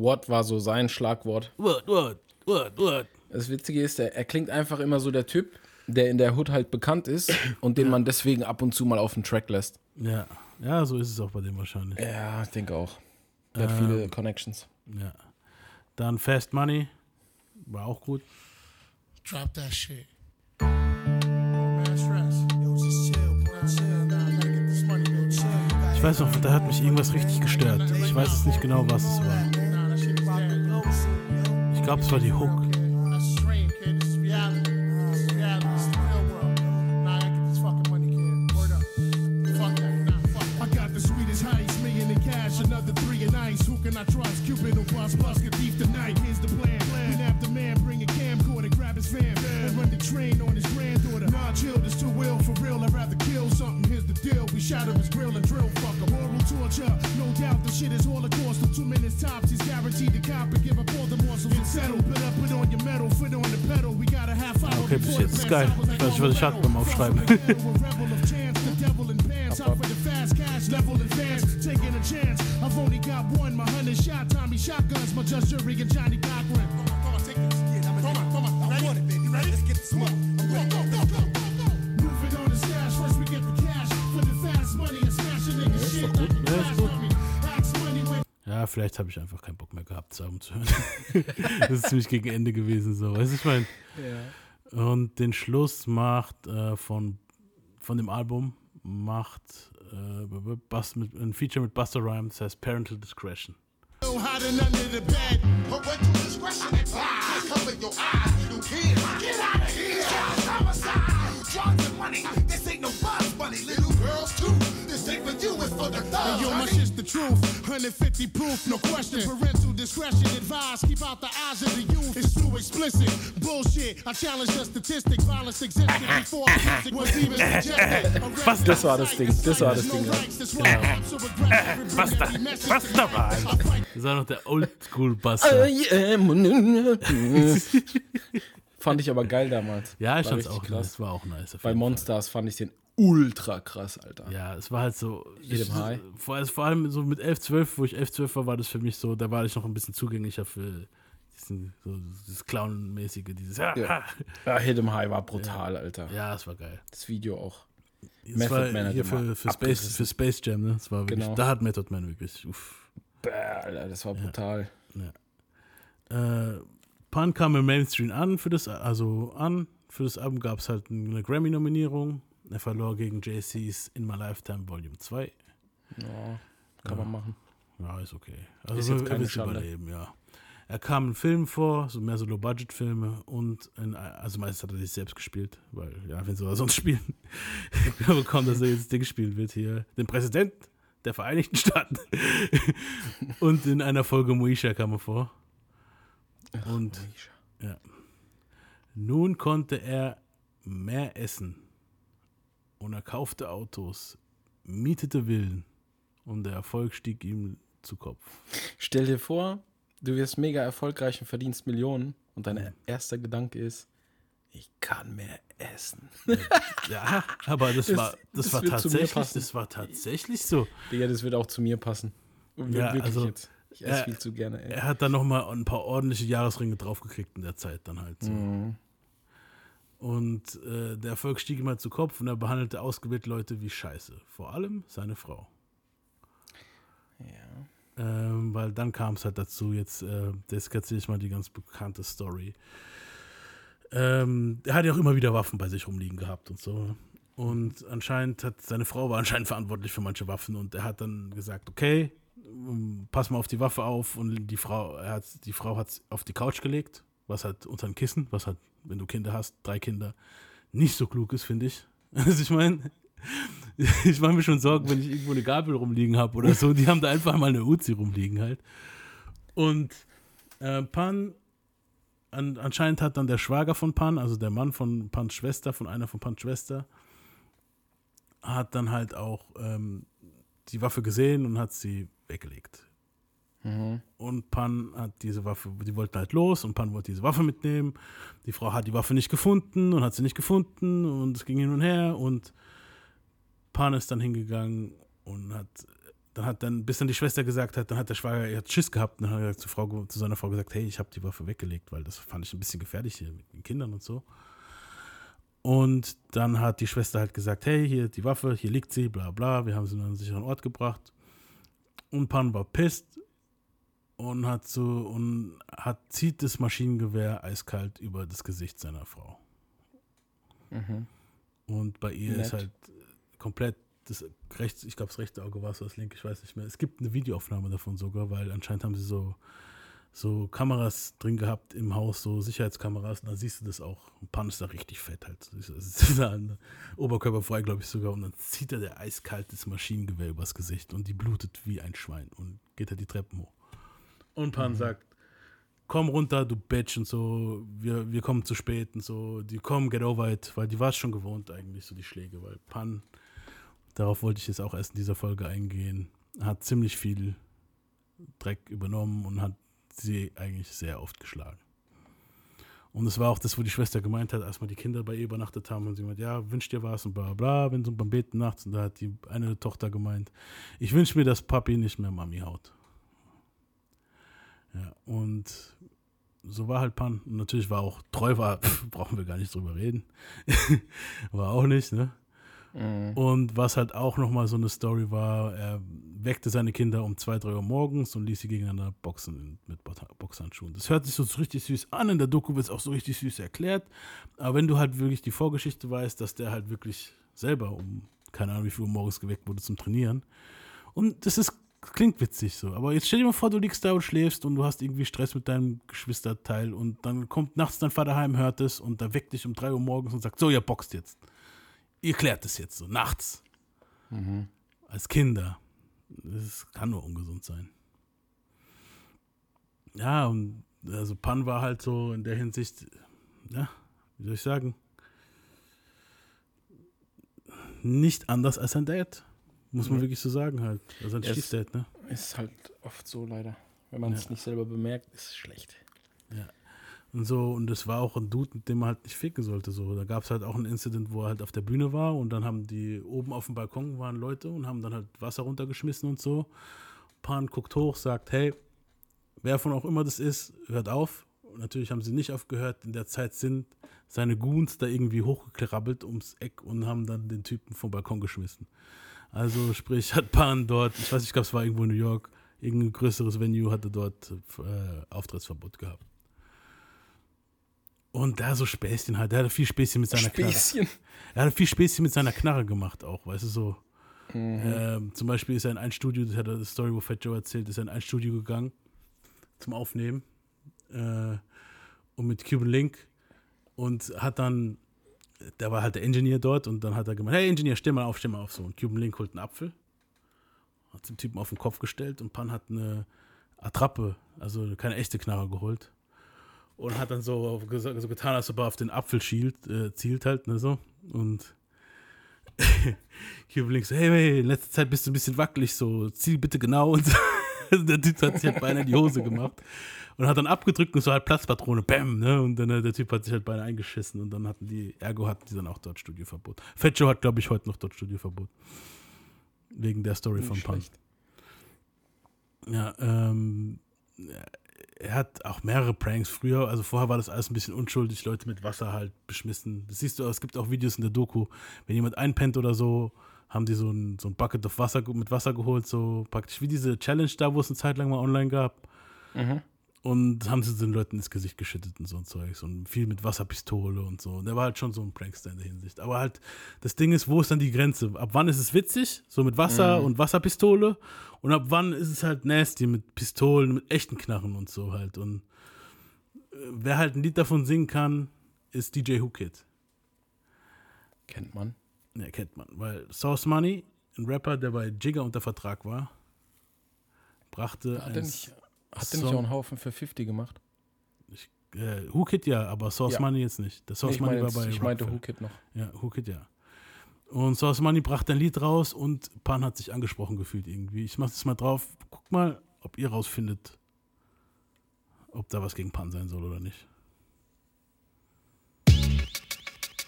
G: What
B: war so sein Schlagwort.
A: What, what, what, what?
B: Das Witzige ist, er, er klingt einfach immer so der Typ, der in der Hood halt bekannt ist und den man deswegen ab und zu mal auf den Track lässt.
A: Ja, ja, so ist es auch bei dem wahrscheinlich.
B: Ja, ich denke auch. Der hat viele Connections.
A: Ja. Dann Fast Money, war auch gut.
D: Drop that shit.
A: Ich weiß noch, da hat mich irgendwas richtig gestört. Ich weiß jetzt nicht genau, was es war.
D: Dead.
A: Ich glaube, es war die Hook.
D: Granddaughter. Nah, chill, this too ill for real. I'd rather kill something. Here's the deal. We shatter his grill and drill fuck him. Oral torture. No doubt the shit is holocaust. For two minutes tops, he's guaranteed to cop and give up all the morsels and settle. Put up, put on your metal, foot on the pedal. We got a half hour
A: Okay, bis
D: before
A: jetzt
D: the
A: ist
D: plan.
A: geil.
D: Sounds
A: Ich weiß nicht, was ich hatte beim Aufschreiben.
D: Rebel of chance, the devil in pants. Out for the fast cash, level advance. Taking a chance. I've only got one. My hundred shot, Tommy shotguns. My just jury and Johnny Cochran. Come on, take this. Come on, come on. I want it, baby. Ready? Let's get this money.
A: Ja, vielleicht habe ich einfach keinen Bock mehr gehabt, das Album zu hören. das ist ziemlich gegen Ende gewesen, so. Weißt du, ich meine. Und den Schluss macht äh, von, von dem Album macht äh, Bust mit, ein Feature mit Buster Rhymes, das heißt Parental Discretion.
C: Drugs and money. This ain't no buzz money. Little girls too. This ain't for for
D: And yo, my shit's the truth. 150 proof, no question. Parental discretion advised. Keep out the eyes of the youth. It's too explicit. Bullshit. I challenge the statistic. Violence existed before music was even suggested.
A: Was
B: Das war das Ding, das war das Ding.
A: Was da? Was da war? Das war noch der
B: am- Fand ich aber geil damals.
A: Ja, ich fand's auch
B: krass.
A: krass. war auch nice.
B: Bei Monsters fand ich den ultra krass, Alter.
A: Ja, es war halt so.
B: Jedem
A: ich,
B: High.
A: Vor, vor allem so mit 11, 12, wo ich 11, 12 war, war das für mich so, da war ich noch ein bisschen zugänglicher für diesen, so, dieses Clown-mäßige, dieses. Ja,
B: Ja. Ja, Hit 'em High war brutal, Alter.
A: ja, es war geil.
B: Das Video auch.
A: Das
B: Method
A: war
B: Man
A: hier für, für, Space, für Space Jam, ne? Das war wirklich,
B: Genau.
A: Da hat Method Man wirklich. Uff.
B: Bäh, Alter, das war brutal.
A: Äh, Pun kam im Mainstream an für das, also an. Für das Album gab es halt eine Grammy-Nominierung. Er verlor gegen JC's In My Lifetime Volume 2.
B: Ja, kann man machen.
A: Ja, ist okay. Also
B: Ist jetzt keine Schande.
A: überleben, ja. Er kam in Filmen vor, so mehr so Low-Budget-Filme und in, also meistens hat er sich selbst gespielt, weil, ja, wenn sie was sonst spielen. ich glaube kaum, dass er jetzt Ding spielen wird hier. Den Präsident der Vereinigten Staaten. und in einer Folge Moesha kam er vor. Und ja. Nun konnte er mehr essen. Und er kaufte Autos, mietete Villen und der Erfolg stieg ihm zu Kopf.
B: Stell dir vor, du wirst mega erfolgreich und verdienst Millionen und dein erster Gedanke ist, ich kann mehr essen.
A: Ja, aber das,
B: Das-
A: war, das,
B: das
A: war tatsächlich, das war tatsächlich so.
B: Digga, das wird auch zu mir passen. Wir-
A: Ja,
B: Wirklich
A: also,
B: jetzt. Ich esse
A: äh,
B: viel zu gerne, ey.
A: Er hat dann nochmal ein paar ordentliche Jahresringe draufgekriegt in der Zeit dann halt so.
B: Mhm.
A: Und äh, der Erfolg stieg ihm halt zu Kopf und er behandelte ausgewählte Leute wie Scheiße. Vor allem seine Frau. Ähm, weil dann kam es halt dazu, jetzt, äh, das erzähle ich mal die ganz bekannte Story. Ähm, er hat ja auch immer wieder Waffen bei sich rumliegen gehabt und so. Und anscheinend hat seine Frau war anscheinend verantwortlich für manche Waffen und er hat dann gesagt, okay, ähm, pass mal auf die Waffe auf und die Frau, er hat, die Frau hat es auf die Couch gelegt, was halt unter ein Kissen, was halt, wenn du Kinder hast, drei Kinder, nicht so klug ist, finde ich. Also ich meine, ich mache mir schon Sorgen, wenn ich irgendwo eine Gabel rumliegen habe oder so. Die haben da einfach mal eine Uzi rumliegen halt. Und äh, Pan, an, anscheinend hat dann der Schwager von Pan, also der Mann von Pans Schwester, von einer von Pans Schwester, hat dann halt auch ähm, die Waffe gesehen und hat sie weggelegt. Und Pan hat diese Waffe, die wollten halt los und Pan wollte diese Waffe mitnehmen. Die Frau hat die Waffe nicht gefunden und hat sie nicht gefunden und es ging hin und her und Pan ist dann hingegangen und hat, dann hat dann, bis dann die Schwester gesagt hat, dann hat der Schwager, er hat Schiss gehabt und dann hat er zur Frau, zu seiner Frau gesagt, hey, ich habe die Waffe weggelegt, weil das fand ich ein bisschen gefährlich hier mit den Kindern und so. Und dann hat die Schwester halt gesagt, hey, hier die Waffe, hier liegt sie, bla bla, wir haben sie an einen sicheren Ort gebracht. Und Pan war pisst und hat so und hat zieht das Maschinengewehr eiskalt über das Gesicht seiner Frau. Und bei ihr ist
B: Nett.
A: halt komplett das rechts, ich glaube das rechte Auge war es, das linke, ich weiß nicht mehr. Es gibt eine Videoaufnahme davon sogar, weil anscheinend haben sie so so Kameras drin gehabt im Haus, so Sicherheitskameras, und da siehst du das auch. Und Pan ist da richtig fett halt. Das ist da ein Oberkörper frei, glaube ich sogar. Und dann zieht er der eiskaltes Maschinengewehr übers Gesicht und die blutet wie ein Schwein und geht er die Treppen hoch. Und Pan sagt, komm runter, du Bitch und so, wir, wir kommen zu spät und so, die kommen, get over it, weil die war es schon gewohnt eigentlich, so die Schläge, weil Pan, darauf wollte ich jetzt auch erst in dieser Folge eingehen, hat ziemlich viel Dreck übernommen und hat sie eigentlich sehr oft geschlagen. Und es war auch das, wo die Schwester gemeint hat, als wir die Kinder bei ihr übernachtet haben und sie meint, ja, wünsch dir was und bla bla, wenn so beim Beten nachts und da hat die eine Tochter gemeint, ich wünsche mir, dass Papi nicht mehr Mami haut. Ja, und so war halt Pan. Und natürlich war auch treu, war, brauchen wir gar nicht drüber reden. war auch nicht, ne? Und was halt auch nochmal so eine Story war, er weckte seine Kinder um 2, 3 Uhr morgens und ließ sie gegeneinander boxen mit Bo- Boxhandschuhen. Das hört sich so richtig süß an, in der Doku wird es auch so richtig süß erklärt. Aber wenn du halt wirklich die Vorgeschichte weißt, dass der halt wirklich selber um, keine Ahnung wie viel Uhr morgens geweckt wurde zum Trainieren. Und das ist, klingt witzig so. Aber jetzt stell dir mal vor, du liegst da und schläfst und du hast irgendwie Stress mit deinem Geschwisterteil und dann kommt nachts dein Vater heim, hört es und da weckt dich um 3 Uhr morgens und sagt, so, ihr boxt jetzt ihr klärt es jetzt so nachts. Als Kinder. Es kann nur ungesund sein. Ja, und also Pan war halt so in der Hinsicht, ja, wie soll ich sagen, nicht anders als sein Dad. Muss man wirklich so sagen halt. Also ein
B: ist-
A: Stiefdad, ne?
B: Ist halt oft so leider. Wenn man es
A: Ja.
B: nicht selber bemerkt, ist es schlecht.
A: Und so, und das war auch ein Dude, mit dem man halt nicht ficken sollte. So. Da gab es halt auch ein Incident, wo er halt auf der Bühne war und dann haben die oben auf dem Balkon waren Leute und haben dann halt Wasser runtergeschmissen und so. Pan guckt hoch, sagt, hey, wer von auch immer das ist, hört auf. Und natürlich haben sie nicht aufgehört. In der Zeit sind seine Goons da irgendwie hochgekrabbelt ums Eck und haben dann den Typen vom Balkon geschmissen. Also sprich, hat Pan dort, ich weiß nicht, ich glaube, es war irgendwo in New York, irgendein größeres Venue hatte dort äh, Auftrittsverbot gehabt. Und da so Späßchen halt, der hatte viel Späßchen mit seiner Knarre.
B: Späßchen.
A: Er hatte viel Späßchen mit seiner Knarre gemacht auch, weißt du, so.
B: Mhm.
A: Ähm, zum Beispiel ist er in ein Studio, das hat er das Story, wo Fat Joe erzählt, ist er in ein Studio gegangen zum Aufnehmen äh, und mit Cuban Link und hat dann, der war halt der Engineer dort und dann hat er gemeint, hey Engineer, steh mal auf, steh mal auf, so. Und Cuban Link holt einen Apfel, hat den Typen auf den Kopf gestellt und Pan hat eine Attrappe, also keine echte Knarre geholt und hat dann so, so getan, als ob er auf den Apfel schielt, äh, zielt halt, ne, so. Und Cuban Link so, hey, hey, in letzter Zeit bist du ein bisschen wackelig, so, ziel bitte genau. Und so. Der Typ hat sich halt beinahe in die Hose gemacht und hat dann abgedrückt und so halt Platzpatrone, bam, ne? Und dann äh, der Typ hat sich halt beinahe eingeschissen und dann hatten die, ergo hatten die dann auch dort Studioverbot. Joe hat, glaube ich, heute noch dort Studioverbot. Wegen der Story von
B: Nicht
A: Pan.
B: schlecht.
A: Ja, ähm, er hat auch mehrere Pranks früher, also vorher war das alles ein bisschen unschuldig, Leute mit Wasser halt beschmissen. Das siehst du, es gibt auch Videos in der Doku, wenn jemand einpennt oder so, haben die so ein, so ein Bucket of Wasser mit Wasser geholt, so praktisch wie diese Challenge da, wo es eine Zeit lang mal online gab.
B: Mhm.
A: Und haben sie den Leuten ins Gesicht geschüttet und so ein Zeugs und viel mit Wasserpistole und so. Und der war halt schon so ein Prankster in der Hinsicht. Aber halt, das Ding ist, wo ist dann die Grenze? Ab wann ist es witzig? So mit Wasser und Wasserpistole? Und ab wann ist es halt nasty mit Pistolen, mit echten Knarren und so halt? Und äh, wer halt ein Lied davon singen kann, ist DJ Who Kid.
B: Kennt man.
A: Ja, kennt man. Weil Source Money, ein Rapper, der bei Jigger unter Vertrag war, brachte
B: Hat der
A: ein
B: nicht, hat der nicht auch einen Haufen für 50 gemacht?
A: Äh, Who Kid ja, aber Source
B: Ja.
A: Money jetzt nicht. Der Source
B: ich
A: Money
B: meine
A: war bei
B: ich meinte
A: Rockefeller.
B: Who Kid noch.
A: Ja, Who Kid ja. Und Source Money brachte ein Lied raus und Pan hat sich angesprochen gefühlt irgendwie. Ich mach das mal drauf. Guck mal, ob ihr rausfindet, ob da was gegen Pan sein soll oder nicht.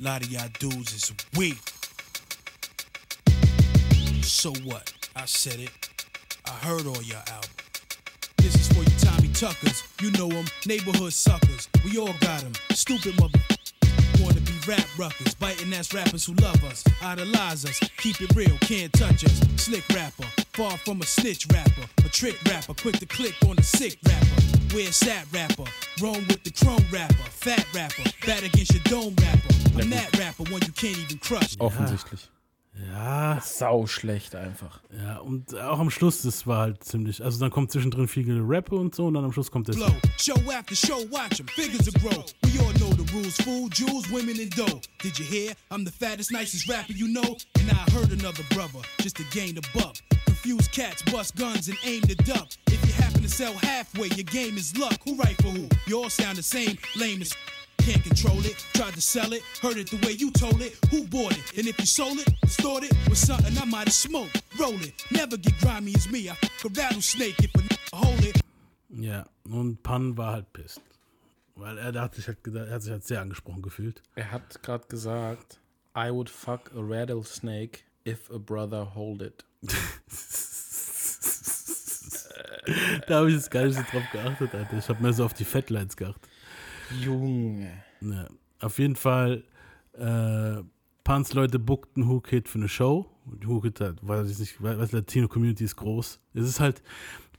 H: lot of y'all dudes is weak. So what? I said it. I heard all your albums. This is for you Tommy Tuckers. You know them, neighborhood suckers. We all got them. Stupid mother. Wanna be rap ruckers, biting ass rappers who love us, idolize us, keep it real, can't touch us. Slick rapper, far from a snitch rapper, a trick rapper, quick to click on the sick rapper. Where's that rapper? Wrong with the chrome rapper, fat rapper, bad against your dome rapper. I'm that rapper, one you can't even crush.
B: Offensichtlich.
A: Ja,
B: Sau schlecht einfach.
A: ja, und auch am Schluss, das war halt ziemlich. Also dann kommt zwischendrin viel Rappe und so und dann am Schluss kommt das.
H: blow. Show after show, watch 'em, figures will grow. We all know the rules, fool, jewels, women, and dough. Did you hear? I'm the fattest, nicest rapper you know. And I heard another brother, just to gain a buck. Confuse cats, bust guns, and aim to duck. If you happen to sell halfway, your game is luck. Who right for who? You all sound the same, lame as can't control it. Tried to sell it, heard it the way you told it. Who bought it? And if you sold it, stored it with something I might have smoked. Roll it, never get grimy as me. I a rattlesnake if a n- hold it.
A: Ja, und Pan war halt pisst. Weil er, der hat sich halt, er hat sich halt sehr angesprochen gefühlt.
B: Er hat gerade gesagt, I would fuck a rattlesnake if a brother hold it.
A: Da habe ich jetzt gar nicht so drauf geachtet, Alter. Ich habe mehr so auf die Fatlines geachtet.
B: Junge.
A: Ja, auf jeden Fall, äh, Pans Leute bookten Who Kid für eine Show. Und Who Kid halt, weiß ich nicht, weil die Latino-Community ist groß. Es ist halt,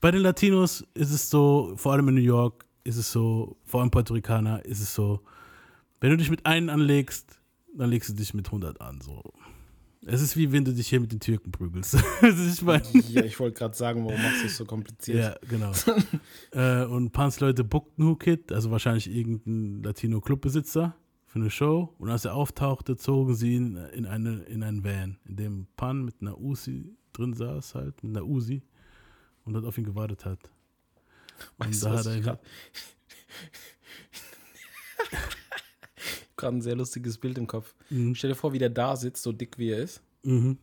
A: bei den Latinos ist es so, vor allem in New York, ist es so, vor allem Puerto Ricaner, ist es so, wenn du dich mit einem anlegst, dann legst du dich mit 100 an. So. Es ist wie wenn du dich hier mit den Türken prügelst. Ich meine,
B: Ja, ich wollte gerade sagen, warum machst du es so kompliziert?
A: ja, genau. äh, und Pans Leute bookten Who Kid, also wahrscheinlich irgendein Latino-Clubbesitzer für eine Show. Und als er auftauchte, zogen sie ihn in, eine, in einen Van, in dem Pan mit einer Uzi drin saß, halt, mit einer Uzi und dort auf ihn gewartet hat. Und
B: Weißt du,
A: da
B: was
A: hat er
B: gerade ein sehr lustiges Bild im Kopf.
A: Mhm.
B: Stell dir vor, wie der da sitzt, so dick wie er ist.
A: mhm.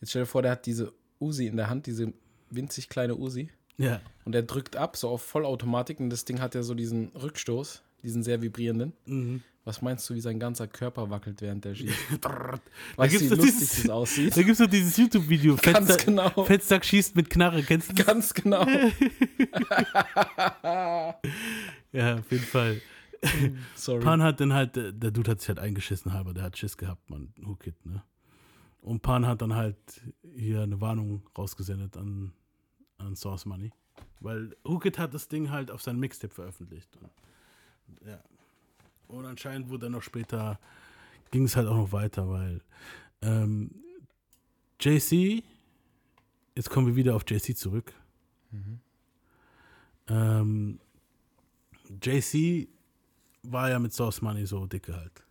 B: Jetzt stell dir vor, der hat diese Uzi in der Hand, diese winzig kleine Uzi.
A: ja,
B: Und er drückt ab, so auf Vollautomatik. Und das Ding hat ja so diesen Rückstoß, diesen sehr vibrierenden.
A: mhm.
B: Was meinst du, wie sein ganzer Körper wackelt, während der schießt?
A: Da
B: Weißt du, wie lustig
A: dieses-
B: das aussieht?
A: Da gibt es doch dieses YouTube-Video.
B: Ganz
A: Fettsack-
B: genau.
A: Fettsack schießt mit Knarre, kennst du das?
B: Ganz genau.
A: Ja, auf jeden Fall.
B: Sorry.
A: Pan hat dann halt, der Dude hat sich halt eingeschissen halber, der hat Schiss gehabt, man, Hookit, ne? Und Pan hat dann halt hier eine Warnung rausgesendet an, an Source Money. Weil Hookit hat das Ding halt auf sein Mixtape veröffentlicht. Und, ja. Und anscheinend wurde dann noch später, ging es halt auch noch weiter, weil ähm, JC, jetzt kommen wir wieder auf JC zurück. Ähm, JC war ja mit Source Money so dicke halt.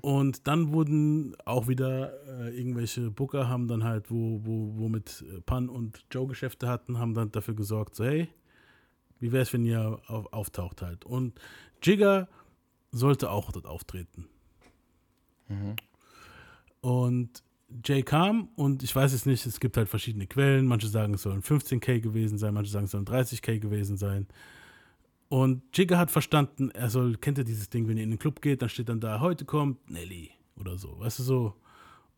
A: Und dann wurden auch wieder äh, irgendwelche Booker haben dann halt, wo, wo, wo mit äh, Pan und Joe Geschäfte hatten, haben dann dafür gesorgt, so hey, wie wäre es, wenn ihr auf, auftaucht halt. Und Jigger sollte auch dort auftreten. Und Jay kam und ich weiß es nicht, es gibt halt verschiedene Quellen. Manche sagen, es sollen 15k gewesen sein, manche sagen, es sollen 30k gewesen sein. Und Jigger hat verstanden, er soll, kennt ihr dieses Ding, wenn ihr in den Club geht, dann steht dann da, heute kommt Nelly oder so, weißt du so.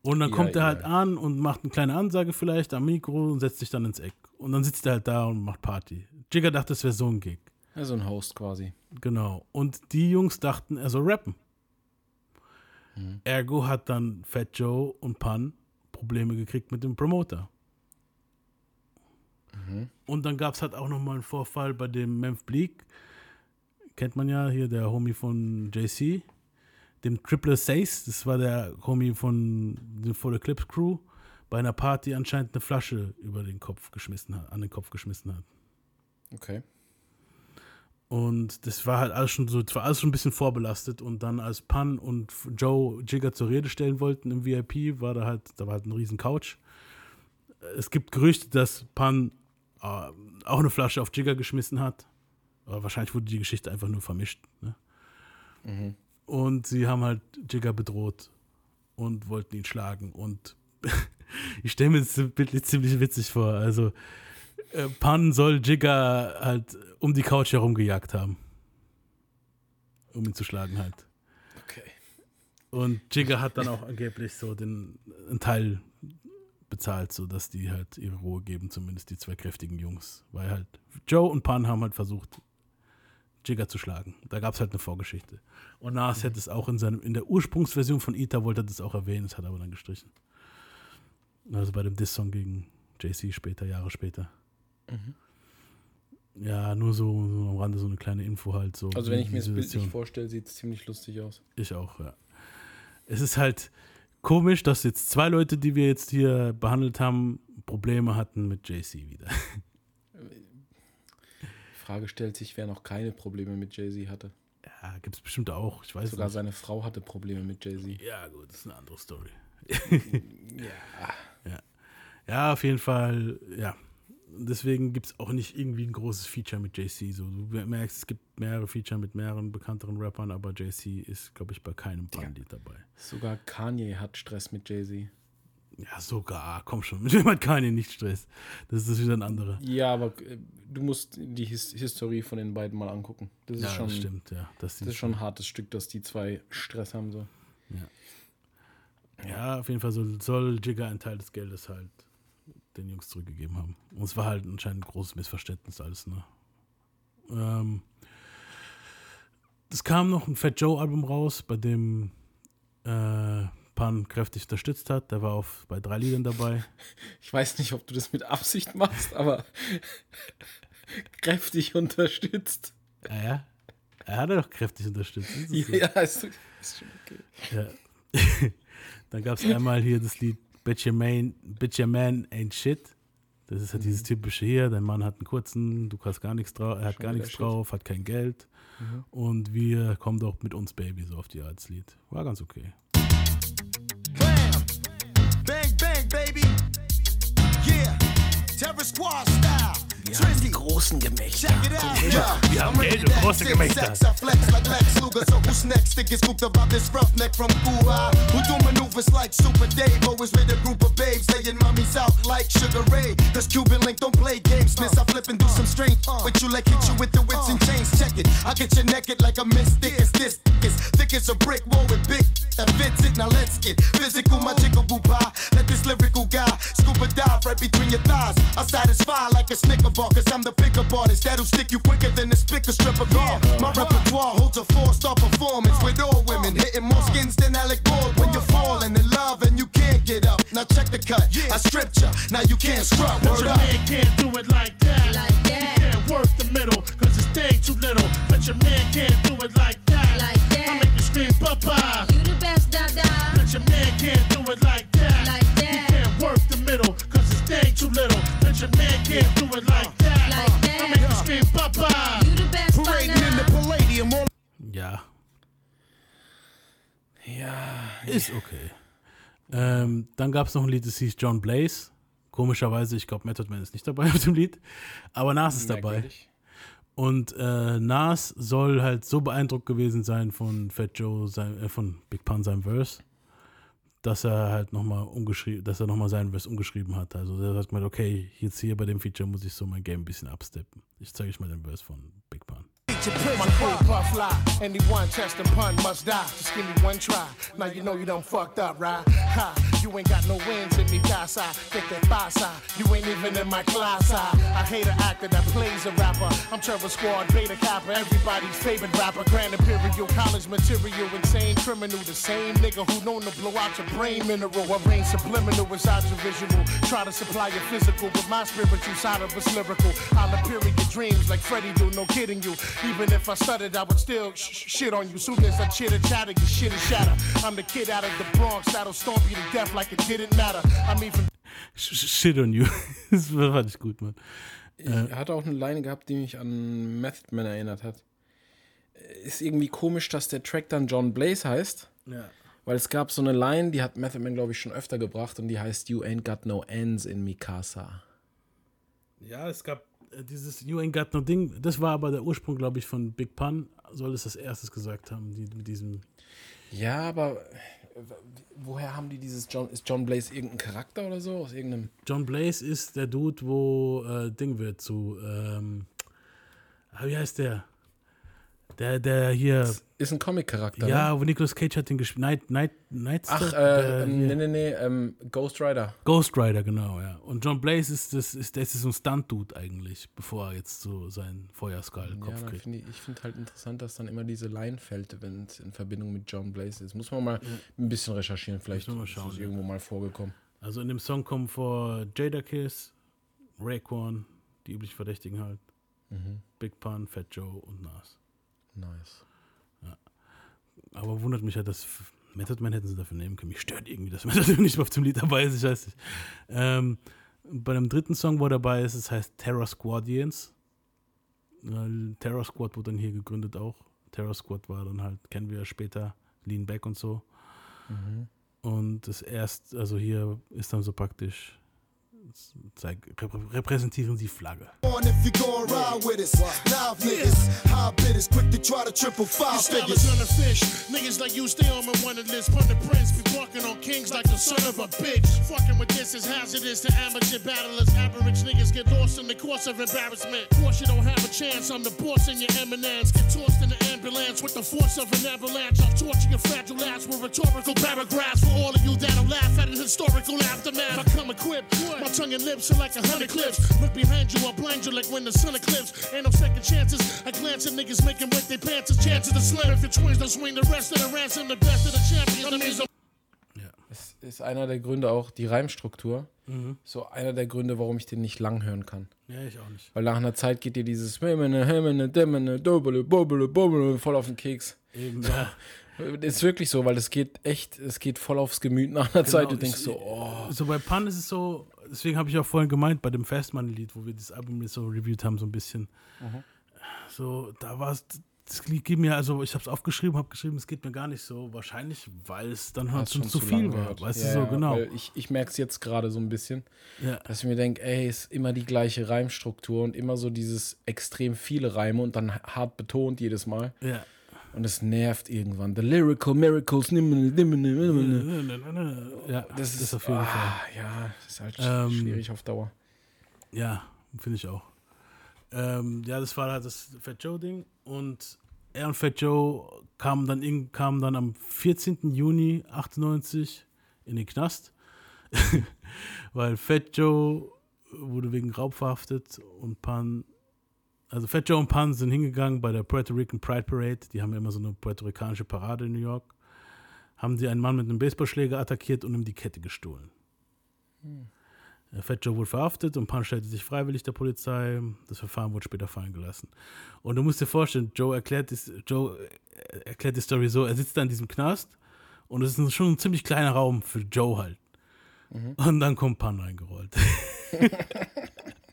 A: Und dann
B: Ja,
A: kommt er
B: ja.
A: halt an und macht eine kleine Ansage vielleicht am Mikro und setzt sich dann ins Eck. Und dann sitzt er halt da und macht Party. Jigger dachte, es wäre so ein Gig.
B: Also ein Host quasi.
A: Genau. Und die Jungs dachten, er soll rappen.
B: Mhm.
A: Ergo hat dann Fat Joe und Pan Probleme gekriegt mit dem Promoter.
B: Mhm.
A: Und dann gab es halt auch nochmal einen Vorfall bei dem Memph Bleak. Kennt man ja hier, der Homie von JC. Dem Triple Sace, das war der Homie von der For the Clips Crew, bei einer Party anscheinend eine Flasche über den Kopf geschmissen hat, an den Kopf geschmissen hat.
B: Okay.
A: Und das war halt alles schon so, das war alles schon ein bisschen vorbelastet. Und dann als Pan und Joe Jigger zur Rede stellen wollten im VIP, war da halt, da war halt ein riesen Couch. Es gibt Gerüchte, dass Pan auch eine Flasche auf Jigger geschmissen hat. Aber wahrscheinlich wurde die Geschichte einfach nur vermischt. Ne? Und sie haben halt Jigger bedroht und wollten ihn schlagen. Und ich stelle mir das bildlich ziemlich witzig vor. Also äh, Pan soll Jigger halt um die Couch herum gejagt haben. Um ihn zu schlagen halt.
B: Okay.
A: Und Jigger hat dann auch angeblich so den einen Teil bezahlt, sodass die halt ihre Ruhe geben, zumindest die zwei kräftigen Jungs. Weil halt Joe und Pan haben halt versucht, Jigger zu schlagen. Da gab es halt eine Vorgeschichte. Und Nas hätte es auch in seinem, in der Ursprungsversion von Ita wollte er das auch erwähnen, das hat er aber dann gestrichen. Also bei dem Diss-Song gegen JC später, Jahre später. Ja, nur so, so am Rande so eine kleine Info halt so.
B: Also wenn ich mir das bildlich
A: Situation-
B: vorstelle, sieht es ziemlich lustig aus.
A: Ich auch, ja. Es ist halt komisch, dass jetzt zwei Leute, die wir jetzt hier behandelt haben, Probleme hatten mit JC wieder.
B: Die Frage stellt sich, wer noch keine Probleme mit Jay-Z hatte.
A: Ja, gibt es bestimmt auch. Ich weiß
B: Sogar
A: nicht.
B: seine Frau hatte Probleme mit Jay-Z.
A: Ja, gut, das ist eine andere Story.
B: Ja.
A: Ja, auf jeden Fall, ja. Deswegen gibt es auch nicht irgendwie ein großes Feature mit JC. So, du merkst, es gibt mehrere Feature mit mehreren bekannteren Rappern, aber JC ist, glaube ich, bei keinem Bandlied dabei.
B: Sogar Kanye hat Stress mit Jay-Z.
A: Ja, sogar, komm schon. Mit dem hat Kanye nicht Stress. Das ist wieder ein anderer.
B: Ja, aber äh, du musst die His Historie von den beiden mal angucken. Das ist
A: Ja,
B: schon,
A: das stimmt, ja. Das,
B: Das ist schon ein hartes Stück, dass die zwei Stress haben. So.
A: Ja, auf jeden Fall soll, soll Jigger einen Teil des Geldes halt den Jungs zurückgegeben haben. Und es war halt anscheinend ein großes Missverständnis alles, ne? Ähm, es kam noch ein Fat Joe Album raus, bei dem äh, Pan kräftig unterstützt hat. Der war auf, bei drei Liedern dabei.
B: Ich weiß nicht, ob du das mit Absicht machst, aber kräftig unterstützt.
A: Ja, ja. Er hat doch kräftig unterstützt. Ist.
B: Ja, ist, ist schon okay.
A: Ja. Dann gab es einmal hier das Lied Bitch Your, Man, Bitch Your Man Ain't Shit. Das ist halt dieses typische hier, dein Mann hat einen kurzen, du hast gar nichts drauf, er hat
B: Schon
A: gar nichts
B: Shit.
A: drauf, hat kein Geld. Und wir kommen doch mit uns Baby so auf die Art Lied. War ganz okay.
C: Bam! Bang, bang, baby. Terror Squad style. Trizzy,
B: Großen Gemächter.
C: check it out. Yeah,
A: Wir haben Geld und große Gemächter.
C: Who do maneuvers like Super Dave? Always with a group of babes laying mommies out like Sugar Ray. Cause Cuban Link don't play games. Miss, I flip and do some strange. But you like hit you with the wits and chains. Check it. I get you naked like a mystic. It's this as thick as a brick wall with big that fits it. Now let's get physical, my jiggle boo pie. Let this lyrical guy scuba dive right between your thighs. I satisfy like a snicker bar, cause I'm the pickup artist that'll stick you quicker than a spicker stripper car. My repertoire holds a four star performance with all women hitting more skins than Alec Bald when you're falling in love and you can't get up. Now check the cut. I stripped ya, now you can't scrub.
D: But
C: Word
D: your
C: up.
D: man can't do it like that.
E: Like that.
D: He can't work the middle, cause his thing too little. But your man can't do it like that.
E: Like that.
D: I make you scream, Papa.
E: You the best, Dada.
D: But your man can't do it like that. Little. But your man can't do it like that.
E: Like
D: I
E: that.
D: make you scream, Papa.
E: You the best,
C: Parading in the. Palladium, all
A: Ja,
B: Ja.
A: ist okay. Ähm, dann gab es noch ein Lied, das hieß John Blaze. Komischerweise, ich glaube, Method Man ist nicht dabei auf dem Lied. Aber Nas ist dabei. Und äh, Nas soll halt so beeindruckt gewesen sein von Fat Joe, sein, äh, von Big Pun seinem Verse, dass er halt nochmal umgeschrieben, dass er nochmal seinen Verse umgeschrieben hat. Also er hat gemeint, okay, jetzt hier bei dem Feature muss ich so mein Game ein bisschen absteppen. Ich zeige euch mal den Verse von Big Pun.
D: My crew puff lie. Anyone testing pun must die. Just give me one try. Now you know you done fucked up, right? Ha, you ain't got no wins in me, casa. Get that pasa. You ain't even in my class. I, I hate an actor that plays a rapper. I'm Trevor Squad, Beta Kappa, everybody's favorite rapper. Grand Imperial, college material, insane criminal. The same nigga who known to blow out your brain mineral. Arrange subliminal inside your visual. Try to supply your physical, but my spiritual side of it's lyrical. I'll appear in your dreams like Freddie do, no kidding you. Even if I stuttered, I would still sh- sh- shit on you. Soon as I chitter chatter, your shit is shatter. I'm the kid out of the Bronx that'll stomp you to death like it didn't matter. I'm even
A: Sh- sh- Shit on you. das fand ich gut, Mann.
B: Er hatte auch eine Line gehabt, die mich an Method Man erinnert hat. Ist irgendwie komisch, dass der Track dann John Blaze heißt.
A: Ja.
B: Weil es gab so eine Line, die hat Method Man, glaube ich, schon öfter gebracht und die heißt You ain't got no ends in Mikasa.
A: Ja, es gab äh, dieses You Ain't Got No Ding, das war aber der Ursprung, glaube ich, von Big Pun, soll es das erstes gesagt haben, die, mit diesem.
B: Ja, aber äh, woher haben die dieses John, ist John Blaze irgendein Charakter oder so? Aus irgendeinem.
A: John Blaze ist der Dude, wo äh, Ding wird zu, ähm, ah, wie heißt der? Der, der hier,
B: Ist ein Comic-Charakter. Ne?
A: ja, wo Nicolas Cage hat den gespielt, Night, Night, Night
B: Ach, äh,
A: hier-
B: nee, nee, nee, ähm, Ghost Rider.
A: Ghost Rider, genau, ja. Und John Blaze ist, das, ist, das ist so ein Stunt-Dude eigentlich, bevor er jetzt so seinen
B: Ja,
A: Feuerskal-Kopf
B: dann
A: kriegt.
B: find ich ich finde halt interessant, dass dann immer diese Line fällt, wenn es in Verbindung mit John Blaze ist. Muss man mal ein bisschen recherchieren, vielleicht
A: mal
B: ist
A: schauen,
B: es
A: ja.
B: irgendwo mal vorgekommen.
A: Also in dem Song kommen vor Jada Kiss, Raekwon, die üblichen Verdächtigen halt,
B: Mhm.
A: Big Pun, Fat Joe und Nas.
B: Nice.
A: Aber wundert mich halt, dass Method Man hätten sie dafür nehmen können. Mich stört irgendwie, dass Method Man nicht auf dem Lied dabei ist. Ich weiß nicht. Ähm, bei dem dritten Song, wo er dabei ist, es heißt Terror Squadians. Weil Terror Squad wurde dann hier gegründet auch. Terror Squad war dann halt, kennen wir ja später, Lean Back und so. Und das erst, also hier ist dann so praktisch, zeig, reprä- repräsentieren sie Flagge.
C: on if you gon' ride with us. Live niggas, high bidders, quick to try to triple five
D: Style
C: figures.
D: is on the fish. Niggas like you stay on my wanted list. Pun the prince, be walking on kings like the son of a bitch. Fucking with this is hazardous to amateur battlers. Average niggas get lost in the course of embarrassment. Course you don't have a chance. I'm the boss in your eminence. Get tossed in the ambulance with the force of an avalanche. I'll torture your fragile ass with rhetorical paragraphs for all of you that'll laugh at an historical aftermath. I come equipped. My tongue and lips are like a hundred clips. Look behind you, I'll blind you like when the sun eclipses. Ain't no second chances. I glance at niggas making wet their pants. Chances to slam. If your twins don't swing the rest of the ransom, the best of the champions. That means
B: ist einer der Gründe auch, die Reimstruktur.
A: Mhm.
B: So einer der Gründe, warum ich den nicht lang hören kann.
A: Ja, ich auch nicht.
B: Weil nach einer Zeit geht dir dieses voll auf den Keks.
A: Eben, ja.
B: Ist wirklich so, weil es geht echt, es geht voll aufs Gemüt nach einer Zeit. Du
A: Genau,
B: denkst
A: ich-
B: so, oh.
A: So bei Pun ist es so, deswegen habe ich auch vorhin gemeint, bei dem Fastmoney-Lied, wo wir das Album so reviewed haben, so ein bisschen.
B: Mhm.
A: So, da war es, das geht mir, also ich habe es aufgeschrieben, habe geschrieben, es geht mir gar nicht so. Wahrscheinlich, weil es dann halt schon zu viel war.
B: gehört.
A: Weißt
B: Ja,
A: du so, genau.
B: Ich ich merke es jetzt gerade so ein bisschen,
A: Ja.
B: dass ich mir denke, ey, ist immer die gleiche Reimstruktur und immer so dieses extrem viele Reime und dann hart betont jedes Mal.
A: Ja.
B: Und es nervt irgendwann. The Lyrical Miracles. nimm- nimm- nimm-.
A: Ja,
B: Das ist,
A: auf jeden
B: ah,
A: Fall.
B: Ja, das ist halt
A: Ähm,
B: schwierig auf Dauer.
A: Ja, finde ich auch. Ähm, ja, das war halt das Fat Joe-Ding. Und er und Fat Joe kamen dann, kamen dann am 14. Juni 98 in den Knast. Weil Fat Joe wurde wegen Raub verhaftet und Pan. Also Fat Joe und Pan sind hingegangen bei der Puerto Rican Pride Parade. Die haben ja immer so eine puerto-ricanische Parade in New York. Haben sie einen Mann mit einem Baseballschläger attackiert und ihm die Kette gestohlen. Der Fat Joe wurde verhaftet und Pan stellte sich freiwillig der Polizei. Das Verfahren wurde später fallen gelassen. Und du musst dir vorstellen, Joe erklärt, die, Joe äh, erklärt die Story so, er sitzt da in diesem Knast und es ist schon ein ziemlich kleiner Raum für Joe halt. Und dann kommt Pan reingerollt.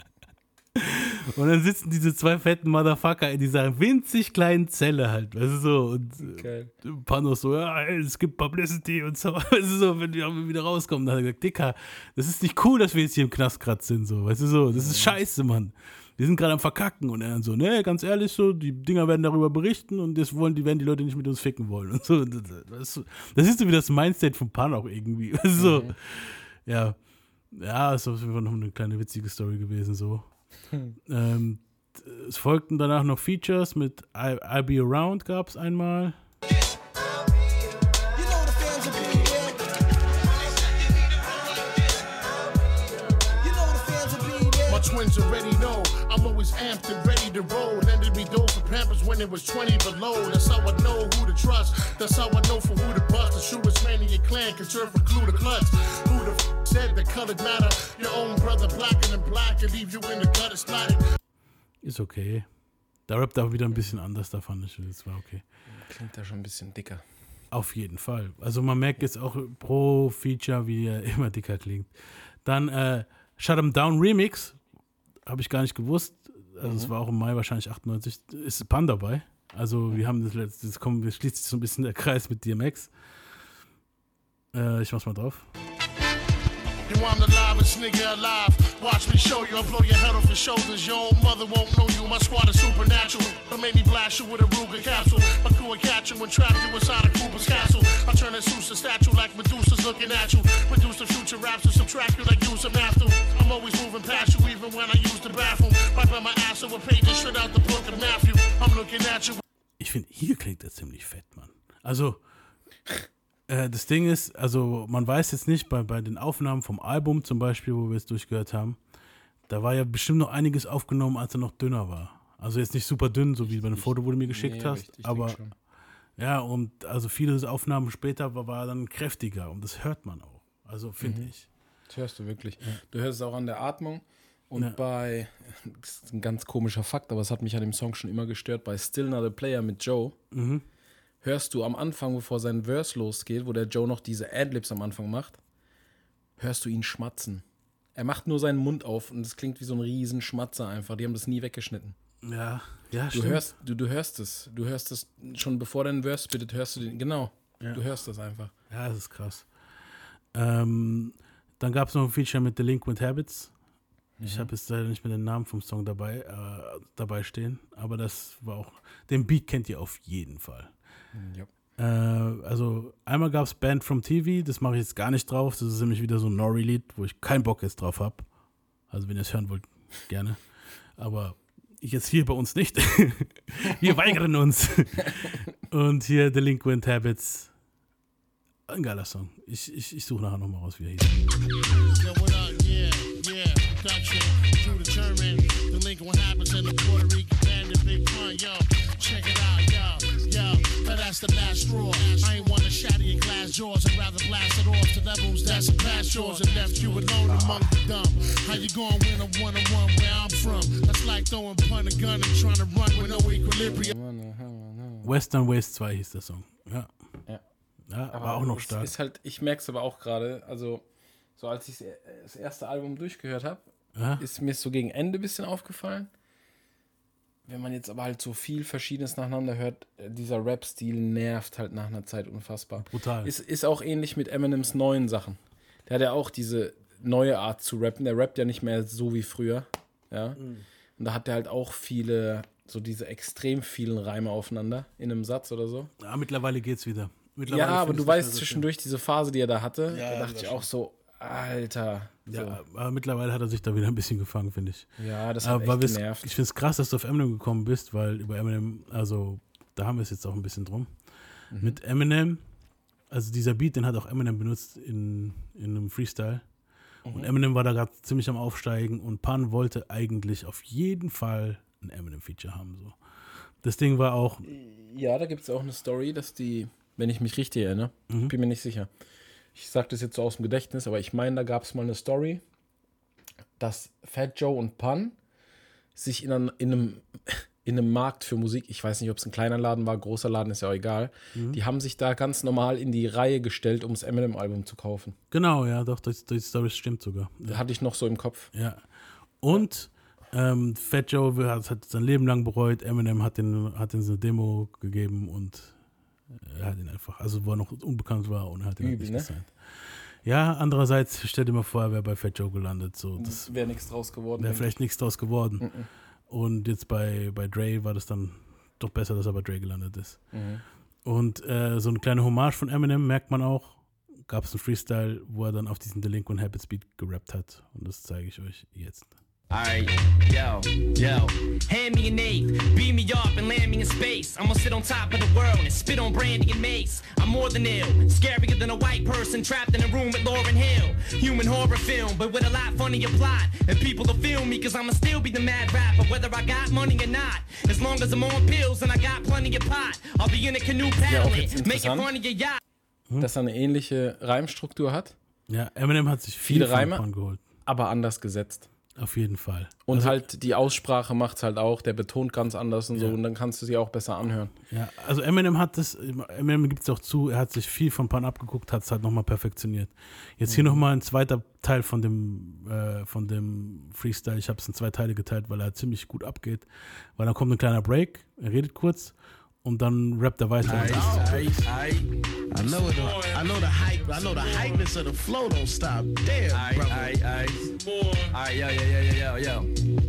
A: und dann sitzen diese zwei fetten Motherfucker in dieser winzig kleinen Zelle halt, weißt du so. Und äh,
B: Geil.
A: Panos so, ja, ey, es gibt Publicity und so. Weißt du so, wenn wir wieder rauskommen, dann hat er gesagt, Dicker, das ist nicht cool, dass wir jetzt hier im Knast gerade sind, so, weißt du so, das ist scheiße, Mann. Wir sind gerade am Verkacken und er dann so, ne, ganz ehrlich, so, die Dinger werden darüber berichten und das wollen, die werden die Leute nicht mit uns ficken wollen und so. Das, das, das ist so wie das Mindset von Pan auch irgendwie. Weißt du, so. Ja. Ja, ist auf jeden Fall noch eine kleine witzige Story gewesen, so. ähm, es folgten danach noch Features mit I, I'll Be Around gab es einmal.
D: Twins Pampers when it was 20 below. That's how I know who to trust. That's how I know for who to bust. The truest man in your clan can serve a clue to clutch. Who the f- said the colored matter? Your own brother blacker than black and leave you in the gutter splattered.
A: Ist okay. Da rappt er wieder ein bisschen anders, da fand ich, das war okay.
B: Klingt da schon ein bisschen dicker.
A: Auf jeden Fall. Also man merkt jetzt auch pro Feature, wie er immer dicker klingt. Dann äh, Shut 'em Down Remix, habe ich gar nicht gewusst. Also es war auch im Mai wahrscheinlich 98. Ist Pan dabei. Also wir haben das letzte, das kommt, das schließt sich so ein bisschen der Kreis mit DMX. Äh, ich mach's mal drauf.
D: You I'm the livest nigga alive. Watch me show you. I'll blow your head off your shoulders. Your own mother won't know you. My squad is supernatural. I made me blast you with a Ruger capsule. My crew will catch you and trap you inside a Cooper's castle. I turn a Zeus statue like Medusa's looking at you. Produce the future raps to subtract you like use a math. I'm always moving past you even when I use the bathroom. Wiping my ass over pages straight out the book of Matthew. I'm looking at you.
A: Ich finde, hier klingt er ziemlich fett, Mann. Also, äh, das Ding ist, also man weiß jetzt nicht, bei, bei den Aufnahmen vom Album zum Beispiel, wo wir es durchgehört haben, da war ja bestimmt noch einiges aufgenommen, als er noch dünner war. Also jetzt nicht super dünn, so wie bei einem Foto, wo du mir geschickt
B: Nee,
A: hast,
B: richtig, ich
A: aber ja, und also viele Aufnahmen später war, war er dann kräftiger und das hört man auch. Also finde
B: Mhm.
A: ich.
B: Das hörst du wirklich. Du hörst es auch an der Atmung. Und
A: Ja.
B: bei, das ist ein ganz komischer Fakt, aber es hat mich an dem Song schon immer gestört, bei Still Not a Player mit Joe,
A: Mhm.
B: Hörst du am Anfang, bevor sein Verse losgeht, wo der Joe noch diese Adlibs am Anfang macht, hörst du ihn schmatzen. Er macht nur seinen Mund auf und es klingt wie so ein riesen Schmatzer einfach. Die haben das nie weggeschnitten.
A: Ja, ja,
B: Du
A: stimmt.
B: hörst, du, du hörst es. Du hörst es schon bevor dein Verse bittet, hörst du den. Genau. Du hörst das einfach.
A: Ja, das ist krass. Ähm, dann gab es noch ein Feature mit Delinquent Habits. Ich habe jetzt leider nicht mehr den Namen vom Song dabei, äh, dabei stehen, aber das war auch. Den Beat kennt ihr auf jeden Fall.
B: Ja.
A: Äh, also einmal gab es Band from TV, das mache ich jetzt gar nicht drauf. Das ist nämlich wieder so ein Nori-Lied, wo ich keinen Bock jetzt drauf habe. Also wenn ihr es hören wollt, gerne. Aber ich jetzt hier bei uns nicht. Wir weigern uns. Und hier Delinquent Habits. Ein geiler Song. Ich, ich, ich suche nachher nochmal raus, wie er hieß.
D: Yo, what up? Yeah, yeah, production. Drew determined. Delinquent happens in the Puerto Rican bandit, big pun, yo. Check it out, yo, yo. Now that's the last straw. I ain't wanna shatter your glass jaws. I'd rather blast it off to levels that's past yours and left you alone among the dumb. How you gonna win a one on one where I'm from? That's like throwing punt a gun and trying to run with no equilibrium.
A: Western Waste 2 hieß der Song. Ja.
B: Ja.
A: Ja, war auch noch stark.
B: Ist halt, ich merke es aber auch gerade, also so als ich das erste Album durchgehört habe,
A: Ja.
B: ist mir so gegen Ende ein bisschen aufgefallen. Wenn man jetzt aber halt so viel Verschiedenes nacheinander hört, äh, dieser Rap-Stil nervt halt nach einer Zeit unfassbar.
A: Brutal.
B: Ist, ist auch ähnlich mit Eminems neuen Sachen. Der hat ja auch diese neue Art zu rappen. Der rappt ja nicht mehr so wie früher. Ja.
A: Mhm.
B: Und da hat er halt auch viele, so diese extrem vielen Reime aufeinander in einem Satz oder so.
A: Ja, mittlerweile geht's wieder. Mittlerweile
B: Ja, aber du weißt zwischendurch diese Phase, die er da hatte,
A: Ja,
B: da dachte ich auch so, Alter. So.
A: Ja, aber mittlerweile hat er sich da wieder ein bisschen gefangen, finde ich.
B: Ja, das hat
A: Aber
B: echt genervt.
A: ich finde es krass, dass du auf Eminem gekommen bist, weil über Eminem, also da haben wir es jetzt auch ein bisschen drum.
B: Mhm.
A: Mit Eminem, also dieser Beat, den hat auch Eminem benutzt in, in einem Freestyle.
B: Mhm.
A: Und Eminem war da gerade ziemlich am Aufsteigen und Pan wollte eigentlich auf jeden Fall ein Eminem-Feature haben. So. Das Ding war auch,
B: Ja, da gibt es auch eine Story, dass die, wenn ich mich richtig erinnere,
A: Mhm.
B: bin mir nicht sicher. Ich sage das jetzt so aus dem Gedächtnis, aber ich meine, da gab es mal eine Story, dass Fat Joe und Pun sich in, einem- in, einem, in einem Markt für Musik, ich weiß nicht, ob es ein kleiner Laden war, großer Laden, ist ja auch egal,
A: Mhm.
B: die haben sich da ganz normal in die Reihe gestellt, um das Eminem-Album zu kaufen.
A: genau, ja, doch, die, die Story stimmt sogar.
B: Das hatte ich noch so im Kopf.
A: Ja. Und ähm, Fat Joe hat, hat sein Leben lang bereut. Eminem hat den, hat den so eine Demo gegeben und er hat ihn einfach, also wo er noch unbekannt war und er hat ihn halt
B: Übel,
A: nicht
B: ne?
A: gesigned. Ja, andererseits, stell dir mal vor, er wäre bei Fat Joe gelandet. So, das
B: wäre nichts draus geworden.
A: wäre vielleicht nichts draus geworden. Und jetzt bei, bei Dre war das dann doch besser, dass er bei Dre gelandet ist.
B: Mhm.
A: Und äh, so eine kleine Hommage von Eminem merkt man auch. Gab es einen Freestyle, wo er dann auf diesen Delinquent Habits Beat gerappt hat. Und das zeige ich euch jetzt.
I: Alright, yo, yo. Hand me an eighth, beam me up and land me in space. I'ma sit on top of the world and spit on brandy and mace. I'm more than ill, scarier than a white person trapped in a room at Lauren Hill. Human horror film, but with a lot funnier plot. And people will feel me, cause I'ma still be the mad rapper, whether I got money or not. As long as I'm on pills and I got plenty of pot, I'll be in a canoe
B: Ja,
I: paddling,
B: jetzt
I: making of your yacht.
B: Dass er eine ähnliche Reimstruktur hat,
A: Ja, Eminem hat sich
B: Viele Reime?
A: Geholt.
B: aber anders gesetzt.
A: Auf jeden Fall.
B: Und
A: also,
B: halt die Aussprache macht halt auch, der betont ganz anders und so
A: Ja.
B: und dann kannst du sie auch besser anhören.
A: Ja, also Eminem hat das, Eminem gibt es auch zu, er hat sich viel von Pun abgeguckt, hat es halt nochmal perfektioniert. Jetzt
B: Mhm.
A: hier nochmal ein zweiter Teil von dem, äh, von dem Freestyle. Ich habe es in zwei Teile geteilt, weil er ziemlich gut abgeht. Weil dann kommt ein kleiner Break, er redet kurz und dann rappt er weiter.
J: I know it. I know the hype. I know the hypeness of the flow don't stop there, brother.
I: Alright, alright, yo, yo, yo, yo, yo, yo.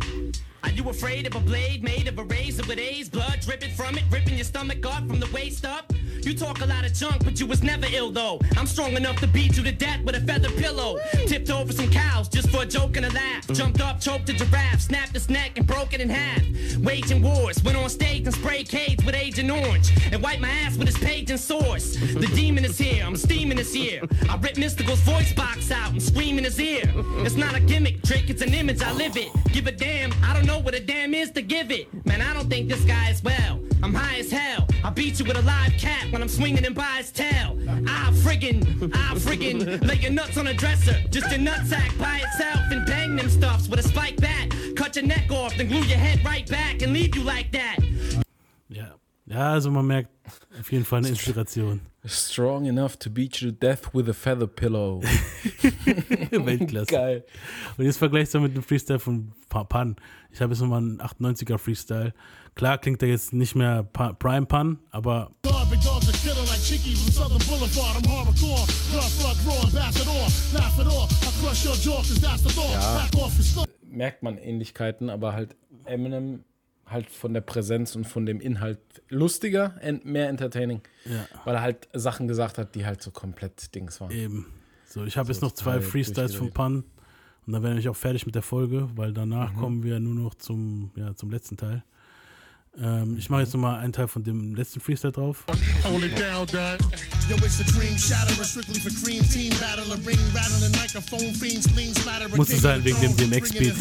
I: Are you afraid of a blade made of a razor with A's? Blood dripping from it, ripping your stomach off from the waist up? You talk a lot of junk, but you was never ill though. I'm strong enough to beat you to death with a feather pillow. Tipped over some cows just for a joke and a laugh. Jumped up, choked a giraffe, snapped its neck and broke it in half. Waging wars, went on stage and sprayed cades with Agent Orange. And wiped my ass with his page and source. The demon is here, I'm steaming this year. I rip Mystical's voice box out and scream in his ear. It's not a gimmick trick, it's an image, I live it. Give a damn, I don't know what a damn is to give it. Man, I don't think this guy is well. I'm high as hell. I beat you with a live cat when I'm swinging him by his tail. I friggin', I friggin' lay your nuts on a dresser. Just a nutsack by itself and bang them stuffs with a spike bat. Cut your neck off, then glue your head right back and leave you like that.
A: Ja. Ja, also man merkt auf jeden Fall eine Inspiration.
B: Strong enough to beat you to death with a feather pillow.
A: Weltklasse.
B: Geil.
A: Und jetzt vergleichst du mit dem Freestyle von Pa- Pun. Ich habe jetzt nochmal einen 98er Freestyle. Klar klingt er jetzt nicht mehr Pa- Prime Pun, aber
D: Dog, big dog's a killer like Chicky from Southern Boulevard. I'm hardcore, blood fuck raw, ambassador. Laugh it off, I crush your jaw, cause that's the law. Back off your skull.
B: Merkt man Ähnlichkeiten, aber halt Eminem halt von der Präsenz und von dem Inhalt lustiger und mehr entertaining.
A: Ja.
B: Weil er halt Sachen gesagt hat, die halt so komplett Dings waren.
A: eben. So, ich habe jetzt noch zwei Freestyles von. Pun. Und dann wäre ich auch fertig mit der Folge, weil danach
B: Mhm.
A: kommen wir nur noch zum, ja, zum letzten Teil. Ähm, ich mache jetzt nochmal einen Teil von dem letzten Freestyle drauf.
D: Hold it down, dog.
C: Yo, it's a dream shatterer, strictly for cream team battler, ring rattling microphone fiends, spleen splatter.
A: Musste sein wegen dem DMX-Beat.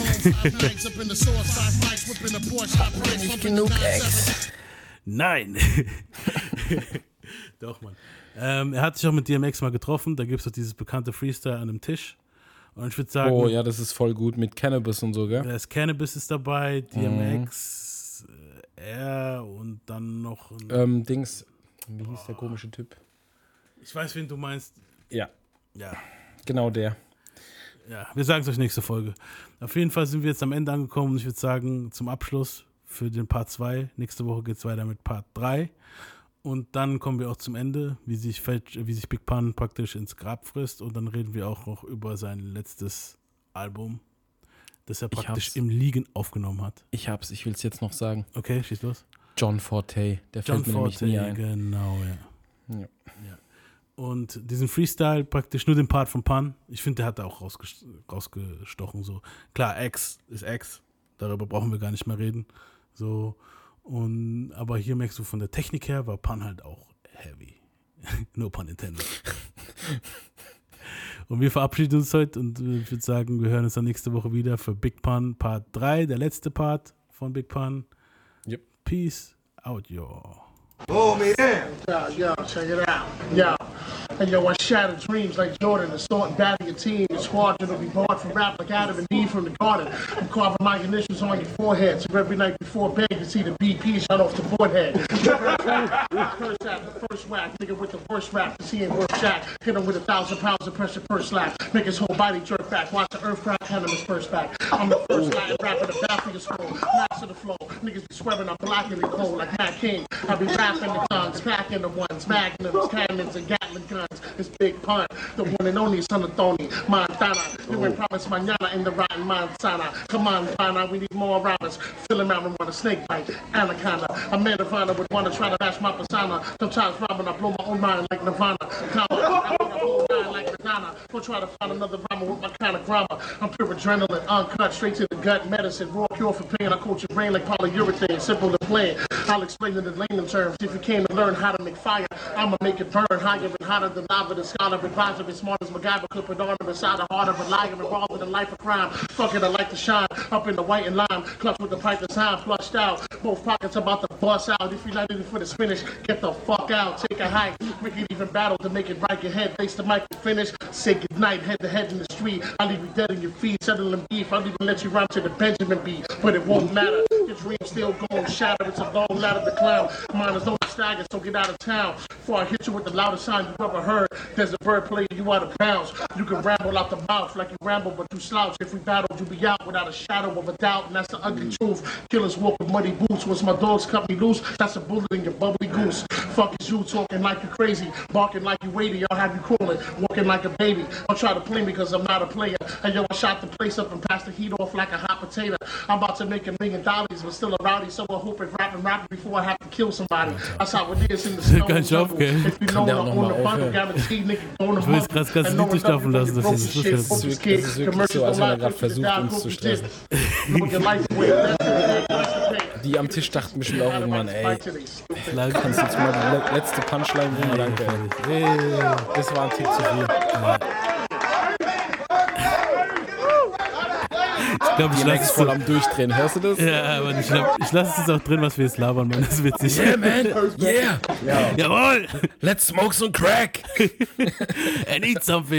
C: Nicht genug Ex.
A: Nein! Doch, Mann. Ähm, er hat sich auch mit DMX mal getroffen. Da gibt es doch dieses bekannte Freestyle an einem Tisch. Und ich würde sagen,
B: Oh ja, das ist voll gut mit Cannabis und so, gell?
A: da ist Cannabis ist dabei, DMX, äh, er und dann noch. Ein,
B: Ähm, Dings, wie hieß der komische Typ?
A: ich weiß, wen du meinst.
B: Ja,
A: Ja.
B: genau der.
A: Ja, wir sagen es euch nächste Folge. Auf jeden Fall sind wir jetzt am Ende angekommen und ich würde sagen, zum Abschluss für den Part 2. Nächste Woche geht es weiter mit Part 3. Und dann kommen wir auch zum Ende, wie sich, wie sich Big Pun praktisch ins Grab frisst. Und dann reden wir auch noch über sein letztes Album, das er praktisch im Liegen aufgenommen hat.
B: Ich hab's, ich will's jetzt noch sagen.
A: Okay, schieß los.
B: John Forte, der
A: John
B: fällt mir nämlich
A: Forte,
B: nie ein.
A: genau, ja.
B: Ja.
A: ja. Und diesen Freestyle praktisch nur den Part von Pan, ich finde, der hat da auch rausges rausgestochen. So. Klar, X ist X, darüber brauchen wir gar nicht mehr reden. So. Und, aber hier merkst du von der Technik her, war Pan halt auch heavy. nur Pan intended. und wir verabschieden uns heute und äh, ich würde sagen, wir hören uns dann nächste Woche wieder für Big Pun Part 3, der letzte Part von Big Pun.
B: Yep.
A: Peace out, y'all.
D: Oh, me. Yo, yo, check it out. Yo. And yo, I shatter dreams like Jordan, assault and battle your team. Your squadron will be barred from rap like Adam and Eve from the garden. I'm carving my initials on your forehead. So every night before bed, you see the BP shut off the board head. first rap, the first whack, nigga with the worst rap, cause he ain't worth jack. Hit him with a thousand pounds of pressure per slap. Make his whole body jerk back. Watch the earth crack, hand him his first back. I'm the first Latin rapper to back for your skull. Master the flow. Niggas be swearing I'm black and cold like Matt King. I be rapping the tongues, packing the ones, magnums, cannons, and Gatling guns. It's Big Pun, the one and only son of Tony Montana. You ain't oh. promised mañana in the rotten Montana. Come on, Pana, we need more rappers. Filling out and want a snake bite. Anaconda, a man of honor would want to try to match my persona. Sometimes robbing, I blow my own mind like Nirvana. Comma, I wanna on like Madonna. Don't try to find another rhymer with my kind of grammar. I'm pure adrenaline, uncut, straight to the gut medicine. Raw cure for pain. I coat your brain like polyurethane. Simple to plan. I'll explain it in layman terms. If you came to learn how to make fire, I'ma make it burn higher and hotter than lava. The scholar advisor as smart as MacGyver could put on him inside the heart of a liar involved in a life of crime. Fuck it, I like to shine up in the white and lime. Clutch with the pipe that's time flushed out. Both pockets about to bust out. If not in it for the finish, get the fuck out. Take a hike. Make it even battle to make it right. Your head, face the mic and finish. Say goodnight, head to head in the street. I'll leave you dead in your feet, settling beef. I'll even let you run to the Benjamin beat, but it won't matter. Your dream's still going shatter. It's a long ladder the clown. Mine is no stagger, so get out of town. Before I hit you with the loudest sound you ever heard, there's a bird playing you out of bounds. You can ramble out the mouth like you ramble, but you slouch. If we battle, you be out without a shadow of a doubt, and that's the ugly truth. Killers walk with muddy boots. Once my dogs cut me loose, that's a bullet in your bubbly goose. Fuck is you talking like you crazy, barking like you weighty. I'll have you crawling, walking like a baby. Don't try to play me because I'm not a player. And yo, I shot the place up and passed the heat off like a hot potato. I'm about to make a million dollars, but still a rowdy, so I hope it rapping rapping before I have to kill somebody. That's how it is in the snow.
A: Ganz schön aufgehört.
D: If you know
B: Kann der auch
D: I
B: noch
D: own
B: mal
D: the bundle,
B: aufhören?
D: guaranteed, nigga, own the
A: Ich will jetzt
D: bundle.
A: grad ganz
D: And no
A: Lied
D: one
A: laufen lassen, das ist
B: Das ist das ist wirklich so, als wenn er gerade versucht, uns zu stressen. Die am Tisch dachten bestimmt auch irgendwann, ey.
A: Lang-
B: kannst du jetzt mal die le- letzte Punchline bringen? Danke. Das war ein Tick zu viel.
A: Ich glaube, ich lasse es
B: voll am Durchdrehen. Hörst du das?
A: Ja, aber ich, glaub, ich lasse es jetzt auch drin, was wir jetzt labern, Mann. Das ist witzig.
B: Yeah, man. Yeah.
A: Jawohl!
B: Let's smoke some crack.
A: Er need something.